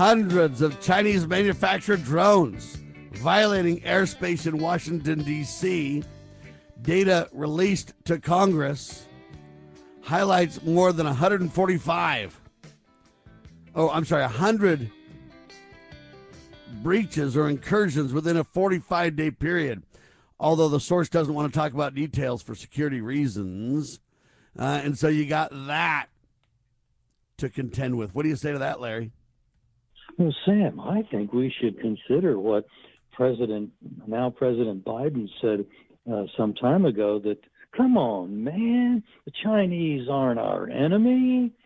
Speaker 2: Hundreds of Chinese manufactured drones violating airspace in Washington, D.C. Data released to Congress highlights more than 145. Oh, I'm sorry, 100 breaches or incursions within a 45 day period. Although the source doesn't want to talk about details for security reasons. Uh, and so you got that to contend with. What do you say to that, Larry?
Speaker 3: Well, Sam, I think we should consider what President, now President Biden said uh, some time ago that, come on, man, the Chinese aren't our enemy. *laughs*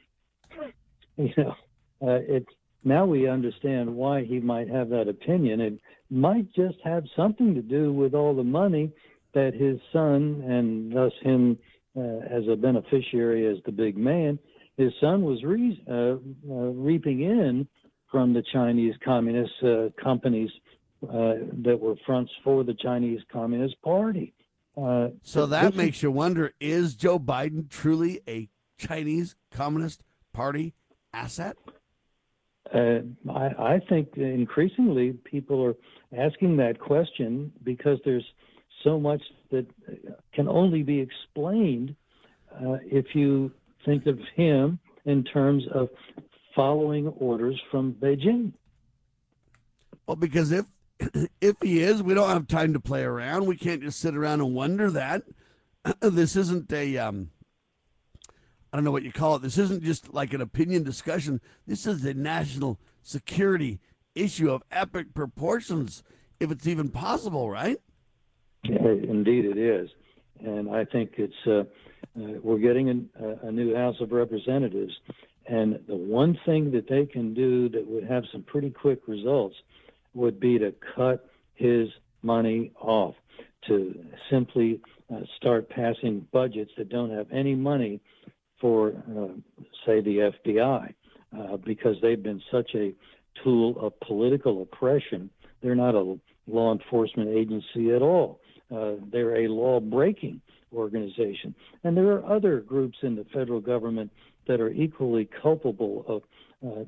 Speaker 3: You know, uh, it, now we understand why he might have that opinion. It might just have something to do with all the money that his son, and thus him uh, as a beneficiary, as the big man, his son was re- uh, uh, reaping in from the Chinese communist uh, companies uh, that were fronts for the Chinese Communist Party. Uh,
Speaker 2: So that makes you wonder is Joe Biden truly a Chinese Communist Party asset?
Speaker 3: Uh, I, I think increasingly people are asking that question because there's so much that can only be explained uh, if you think of him in terms of following orders from Beijing.
Speaker 2: Well, because if *clears throat* if he is, we don't have time to play around. We can't just sit around and wonder that. *clears throat* This isn't a um, I don't know what you call it. This isn't just like an opinion discussion. This is a national security issue of epic proportions, if it's even possible, right?
Speaker 3: Yeah, indeed, it is, and I think it's uh, uh, we're getting a, a new House of Representatives, and the one thing that they can do that would have some pretty quick results would be to cut his money off, to simply uh, start passing budgets that don't have any money for, uh, say, the FBI, uh, because they've been such a tool of political oppression. They're not a law enforcement agency at all. Uh, they're a law breaking organization. And there are other groups in the federal government that are equally culpable of uh,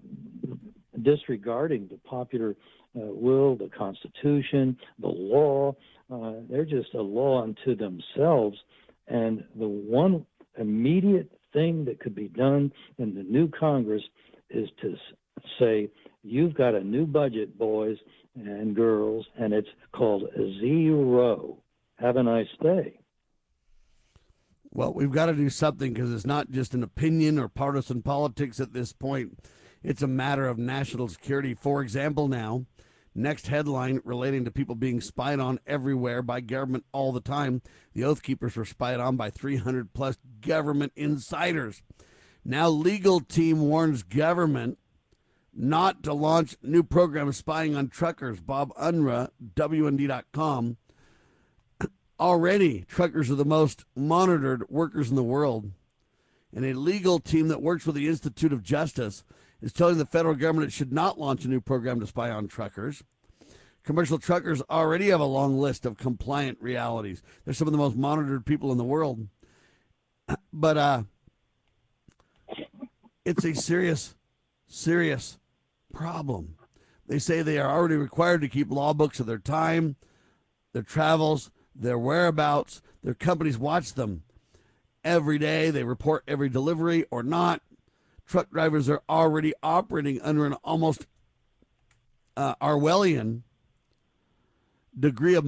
Speaker 3: disregarding the popular uh, will, the Constitution, the law. Uh, they're just a law unto themselves. And the one immediate thing that could be done in the new Congress is to say, you've got a new budget, boys and girls, and it's called zero. Have a nice day.
Speaker 2: Well, we've got to do something because it's not just an opinion or partisan politics at this point. It's a matter of national security. For example, now, next headline relating to people being spied on everywhere by government all the time. The Oath Keepers were spied on by 300 plus government insiders. Now, legal team warns government not to launch new programs spying on truckers. Bob Unruh, WND.com. Already, truckers are the most monitored workers in the world. And a legal team that works with the Institute of Justice is telling the federal government it should not launch a new program to spy on truckers. Commercial truckers already have a long list of compliant realities. They're some of the most monitored people in the world. *clears throat* But uh, it's a serious, serious problem. They say they are already required to keep law books of their time, their travels, their whereabouts. Their companies watch them every day. They report every delivery or not. Truck drivers are already operating under an almost uh, Orwellian degree of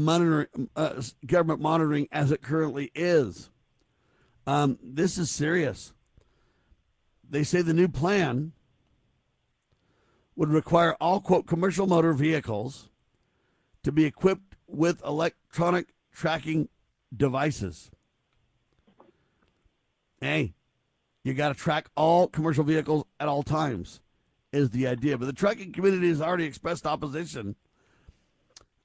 Speaker 2: uh, government monitoring as it currently is. Um, this is serious. They say the new plan would require all, quote, commercial motor vehicles to be equipped with electronic tracking devices. Hey, you got to track all commercial vehicles at all times, is the idea. But the trucking community has already expressed opposition.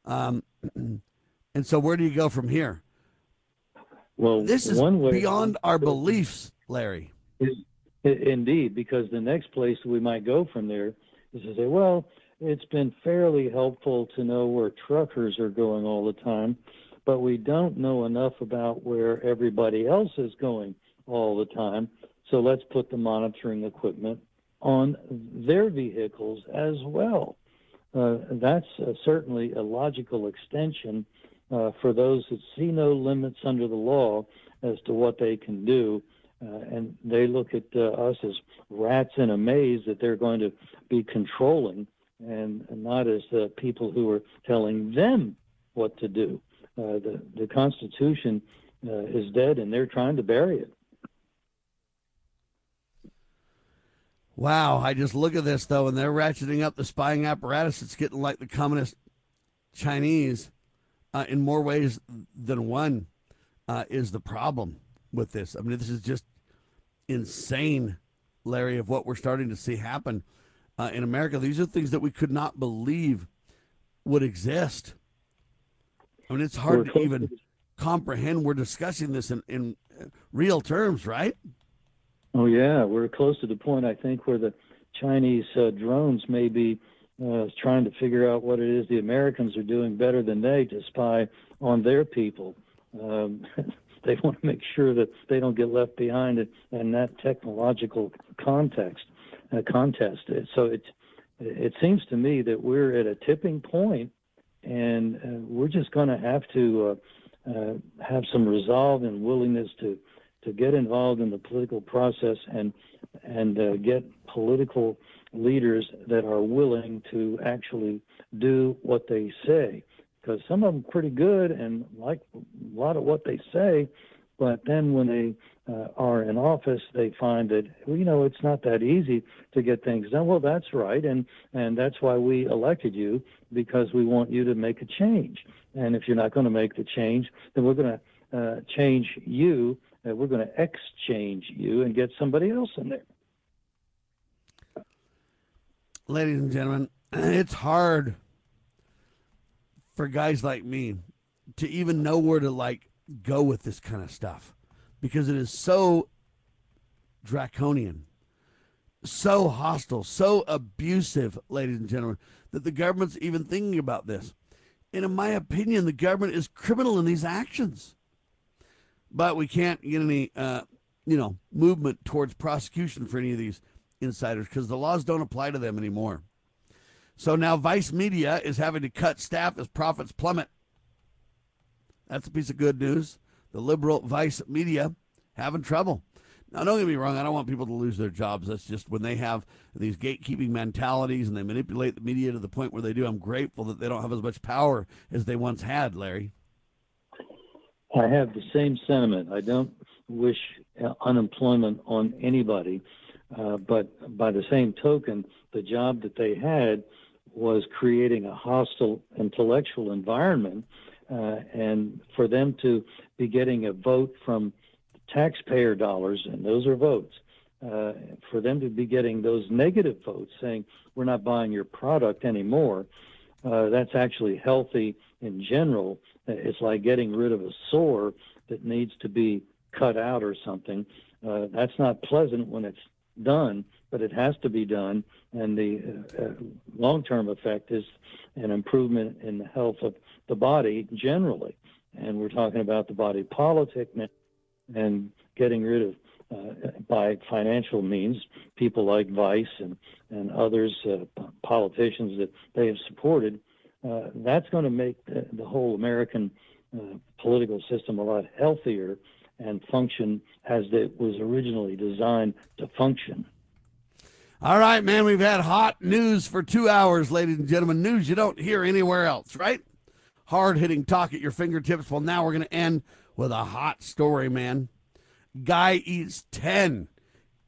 Speaker 2: Um, *clears throat* and so where do you go from here?
Speaker 3: Well,
Speaker 2: this is
Speaker 3: one way
Speaker 2: beyond our beliefs, Larry.
Speaker 3: Indeed, because the next place we might go from there is to say, well, it's been fairly helpful to know where truckers are going all the time, but we don't know enough about where everybody else is going all the time. So let's put the monitoring equipment on their vehicles as well. Uh, that's uh, certainly a logical extension uh, for those that see no limits under the law as to what they can do. Uh, and they look at uh, us as rats in a maze that they're going to be controlling and not as uh, people who are telling them what to do. The, the Constitution is dead and they're trying to bury it.
Speaker 2: Wow, I just look at this though, and they're ratcheting up the spying apparatus. It's getting like the communist Chinese uh, in more ways than one uh, is the problem with this. I mean, this is just insane, Larry, of what we're starting to see happen uh, in America. These are things that we could not believe would exist. I mean, it's hard to even comprehend. We're discussing this in, in real terms, right?
Speaker 3: Oh yeah, we're close to the point I think where the Chinese uh, drones may be uh, trying to figure out what it is the Americans are doing better than they to spy on their people. Um, *laughs* they want to make sure that they don't get left behind in, in that technological context uh, contest. So it it seems to me that we're at a tipping point, and uh, we're just going to have to uh, uh, have some resolve and willingness to to get involved in the political process and and uh, get political leaders that are willing to actually do what they say. Because some of them pretty good and like a lot of what they say but then when they uh, are in office they find that you know it's not that easy to get things done. Well that's right and and that's why we elected you because we want you to make a change. And if you're not going to make the change then we're going to uh, change you uh, we're going to exchange you and get somebody else in there.
Speaker 2: Ladies and gentlemen, *clears throat* it's hard for guys like me to even know where to like go with this kind of stuff because it is so draconian, so hostile, so abusive, ladies and gentlemen, that the government's even thinking about this. And in my opinion, the government is criminal in these actions but we can't get any, uh, you know, movement towards prosecution for any of these insiders because the laws don't apply to them anymore. So now Vice Media is having to cut staff as profits plummet. That's a piece of good news. The liberal Vice Media having trouble. Now, don't get me wrong. I don't want people to lose their jobs. That's just when they have these gatekeeping mentalities and they manipulate the media to the point where they do. I'm grateful that they don't have as much power as they once had, Larry.
Speaker 3: I have the same sentiment. I don't wish unemployment on anybody, uh, but by the same token, the job that they had was creating a hostile intellectual environment, uh, and for them to be getting a vote from taxpayer dollars, and those are votes, uh, for them to be getting those negative votes saying we're not buying your product anymore, uh, that's actually healthy in general it's like getting rid of a sore that needs to be cut out or something. Uh, that's not pleasant when it's done, but it has to be done. And the uh, uh long term effect is an improvement in the health of the body generally. And we're talking about the body politic and getting rid of, uh, by financial means, people like Vice and, and others, uh, politicians that they have supported uh, that's going to make the, the, whole American uh, political system a lot healthier and function as it was originally designed to function.
Speaker 2: All right, man, we've had hot news for two hours, ladies and gentlemen. News you don't hear anywhere else, right? Hard hitting talk at your fingertips. Well, now we're going to end with a hot story, man. Guy eats 10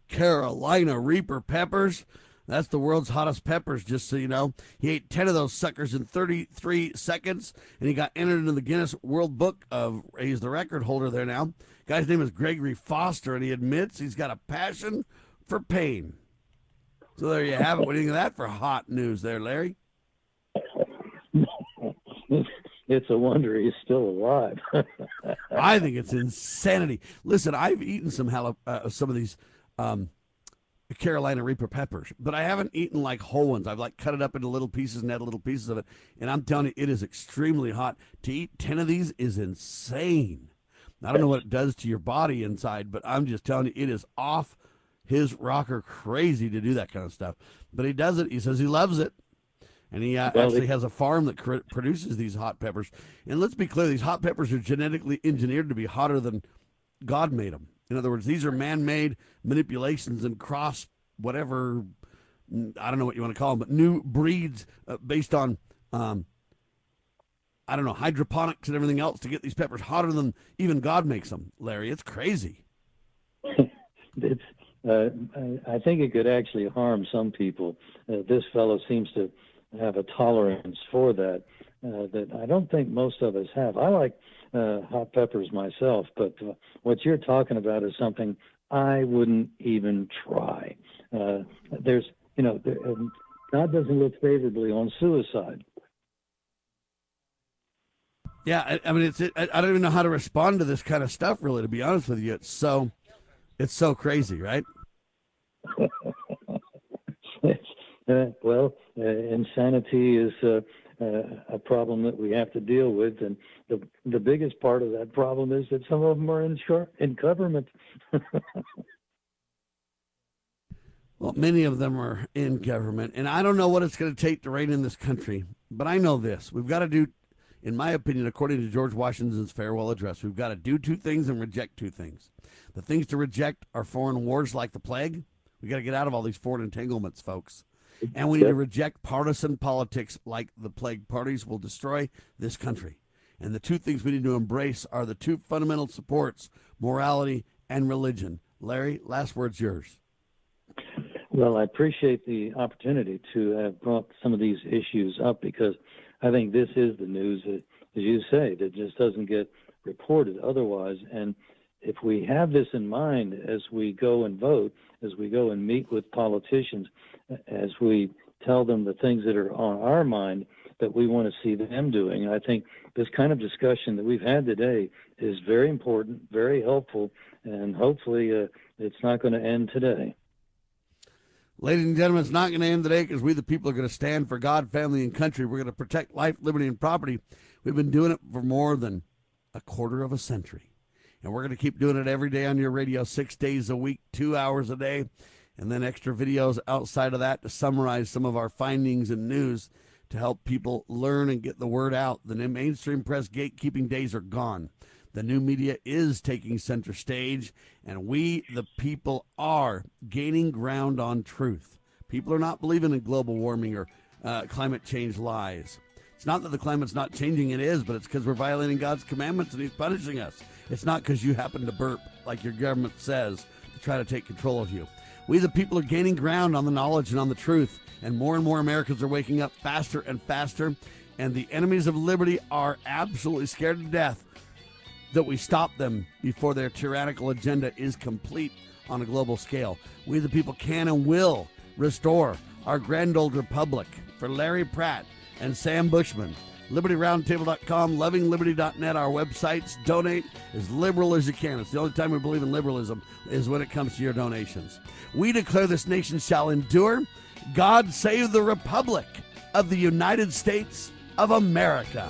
Speaker 2: Carolina Reaper peppers. That's the world's hottest peppers, just so you know. He ate 10 of those suckers in 33 seconds, and he got entered into the Guinness World Book of, he's the record holder there now. Guy's name is Gregory Foster, and he admits he's got a passion for pain. So there you have it. What do you think of that for hot news there, Larry? *laughs*
Speaker 3: it's a wonder he's still alive. *laughs*
Speaker 2: I think it's insanity. Listen, I've eaten some uh, some of these um, Carolina Reaper peppers, but I haven't eaten like whole ones. I've like cut it up into little pieces and had little pieces of it, and I'm telling you, it is extremely hot. To eat ten of these is insane. I don't know what it does to your body inside, but I'm just telling you, it is off his rocker crazy to do that kind of stuff. But he does it. He says he loves it. And he uh,
Speaker 3: Well,
Speaker 2: actually
Speaker 3: they-
Speaker 2: has a farm that cr- produces these hot peppers. And let's be clear, these hot peppers are genetically engineered to be hotter than God made them. In other words, these are man-made manipulations and cross whatever I don't know what you want to call them, but new breeds uh, based on um, I don't know hydroponics and everything else to get these peppers hotter than even God makes them. Larry, it's crazy. *laughs*
Speaker 3: it's uh, I I think it could actually harm some people. Uh, this fellow seems to have a tolerance for that uh, that I don't think most of us have. I like uh, hot peppers myself, but uh, what you're talking about is something I wouldn't even try. Uh, there's, you know, there, um, God doesn't look favorably on suicide.
Speaker 2: Yeah, I, I mean, it's it, I I don't even know how to respond to this kind of stuff. Really, to be honest with you, it's so it's so crazy, right?
Speaker 3: Uh, well, uh, insanity is uh, uh, a problem that we have to deal with, and the the biggest part of that problem is that some of them are in in government. *laughs*
Speaker 2: Well, many of them are in government, and I don't know what it's going to take to reign in this country. But I know this: we've got to do, in my opinion, according to George Washington's farewell address, we've got to do two things and reject two things. The things to reject are foreign wars like the plague. We got to get out of all these foreign entanglements, folks. And we need to reject partisan politics like the plague parties will destroy this country. And the two things we need to embrace are the two fundamental supports morality and religion. Larry, last word's yours.
Speaker 3: Well, I appreciate the opportunity to have brought some of these issues up because I think this is the news that, as you say, that just doesn't get reported otherwise. And if we have this in mind as we go and vote, as we go and meet with politicians, as we tell them the things that are on our mind that we want to see them doing, I think this kind of discussion that we've had today is very important, very helpful, and hopefully uh, it's not going to end today.
Speaker 2: Ladies and gentlemen, it's not going to end today because we, the people, are going to stand for God, family, and country. We're going to protect life, liberty, and property. We've been doing it for more than a quarter of a century. And we're going to keep doing it every day on your radio, six days a week, two hours a day, and then extra videos outside of that to summarize some of our findings and news to help people learn and get the word out. The new mainstream press gatekeeping days are gone. The new media is taking center stage, and we, the people, are gaining ground on truth. People are not believing in global warming or uh, climate change lies. It's not that the climate's not changing, it is, but it's because we're violating God's commandments and He's punishing us. It's not because you happen to burp like your government says to try to take control of you. We, the people, are gaining ground on the knowledge and on the truth, and more and more Americans are waking up faster and faster, and the enemies of liberty are absolutely scared to death that we stop them before their tyrannical agenda is complete on a global scale. We, the people, can and will restore our grand old republic. For Larry Pratt and Sam Bushman, LibertyRoundtable.com, LovingLiberty.net, our websites. Donate as liberal as you can. It's the only time we believe in liberalism is when it comes to your donations. We declare this nation shall endure. God save the Republic of the United States of America.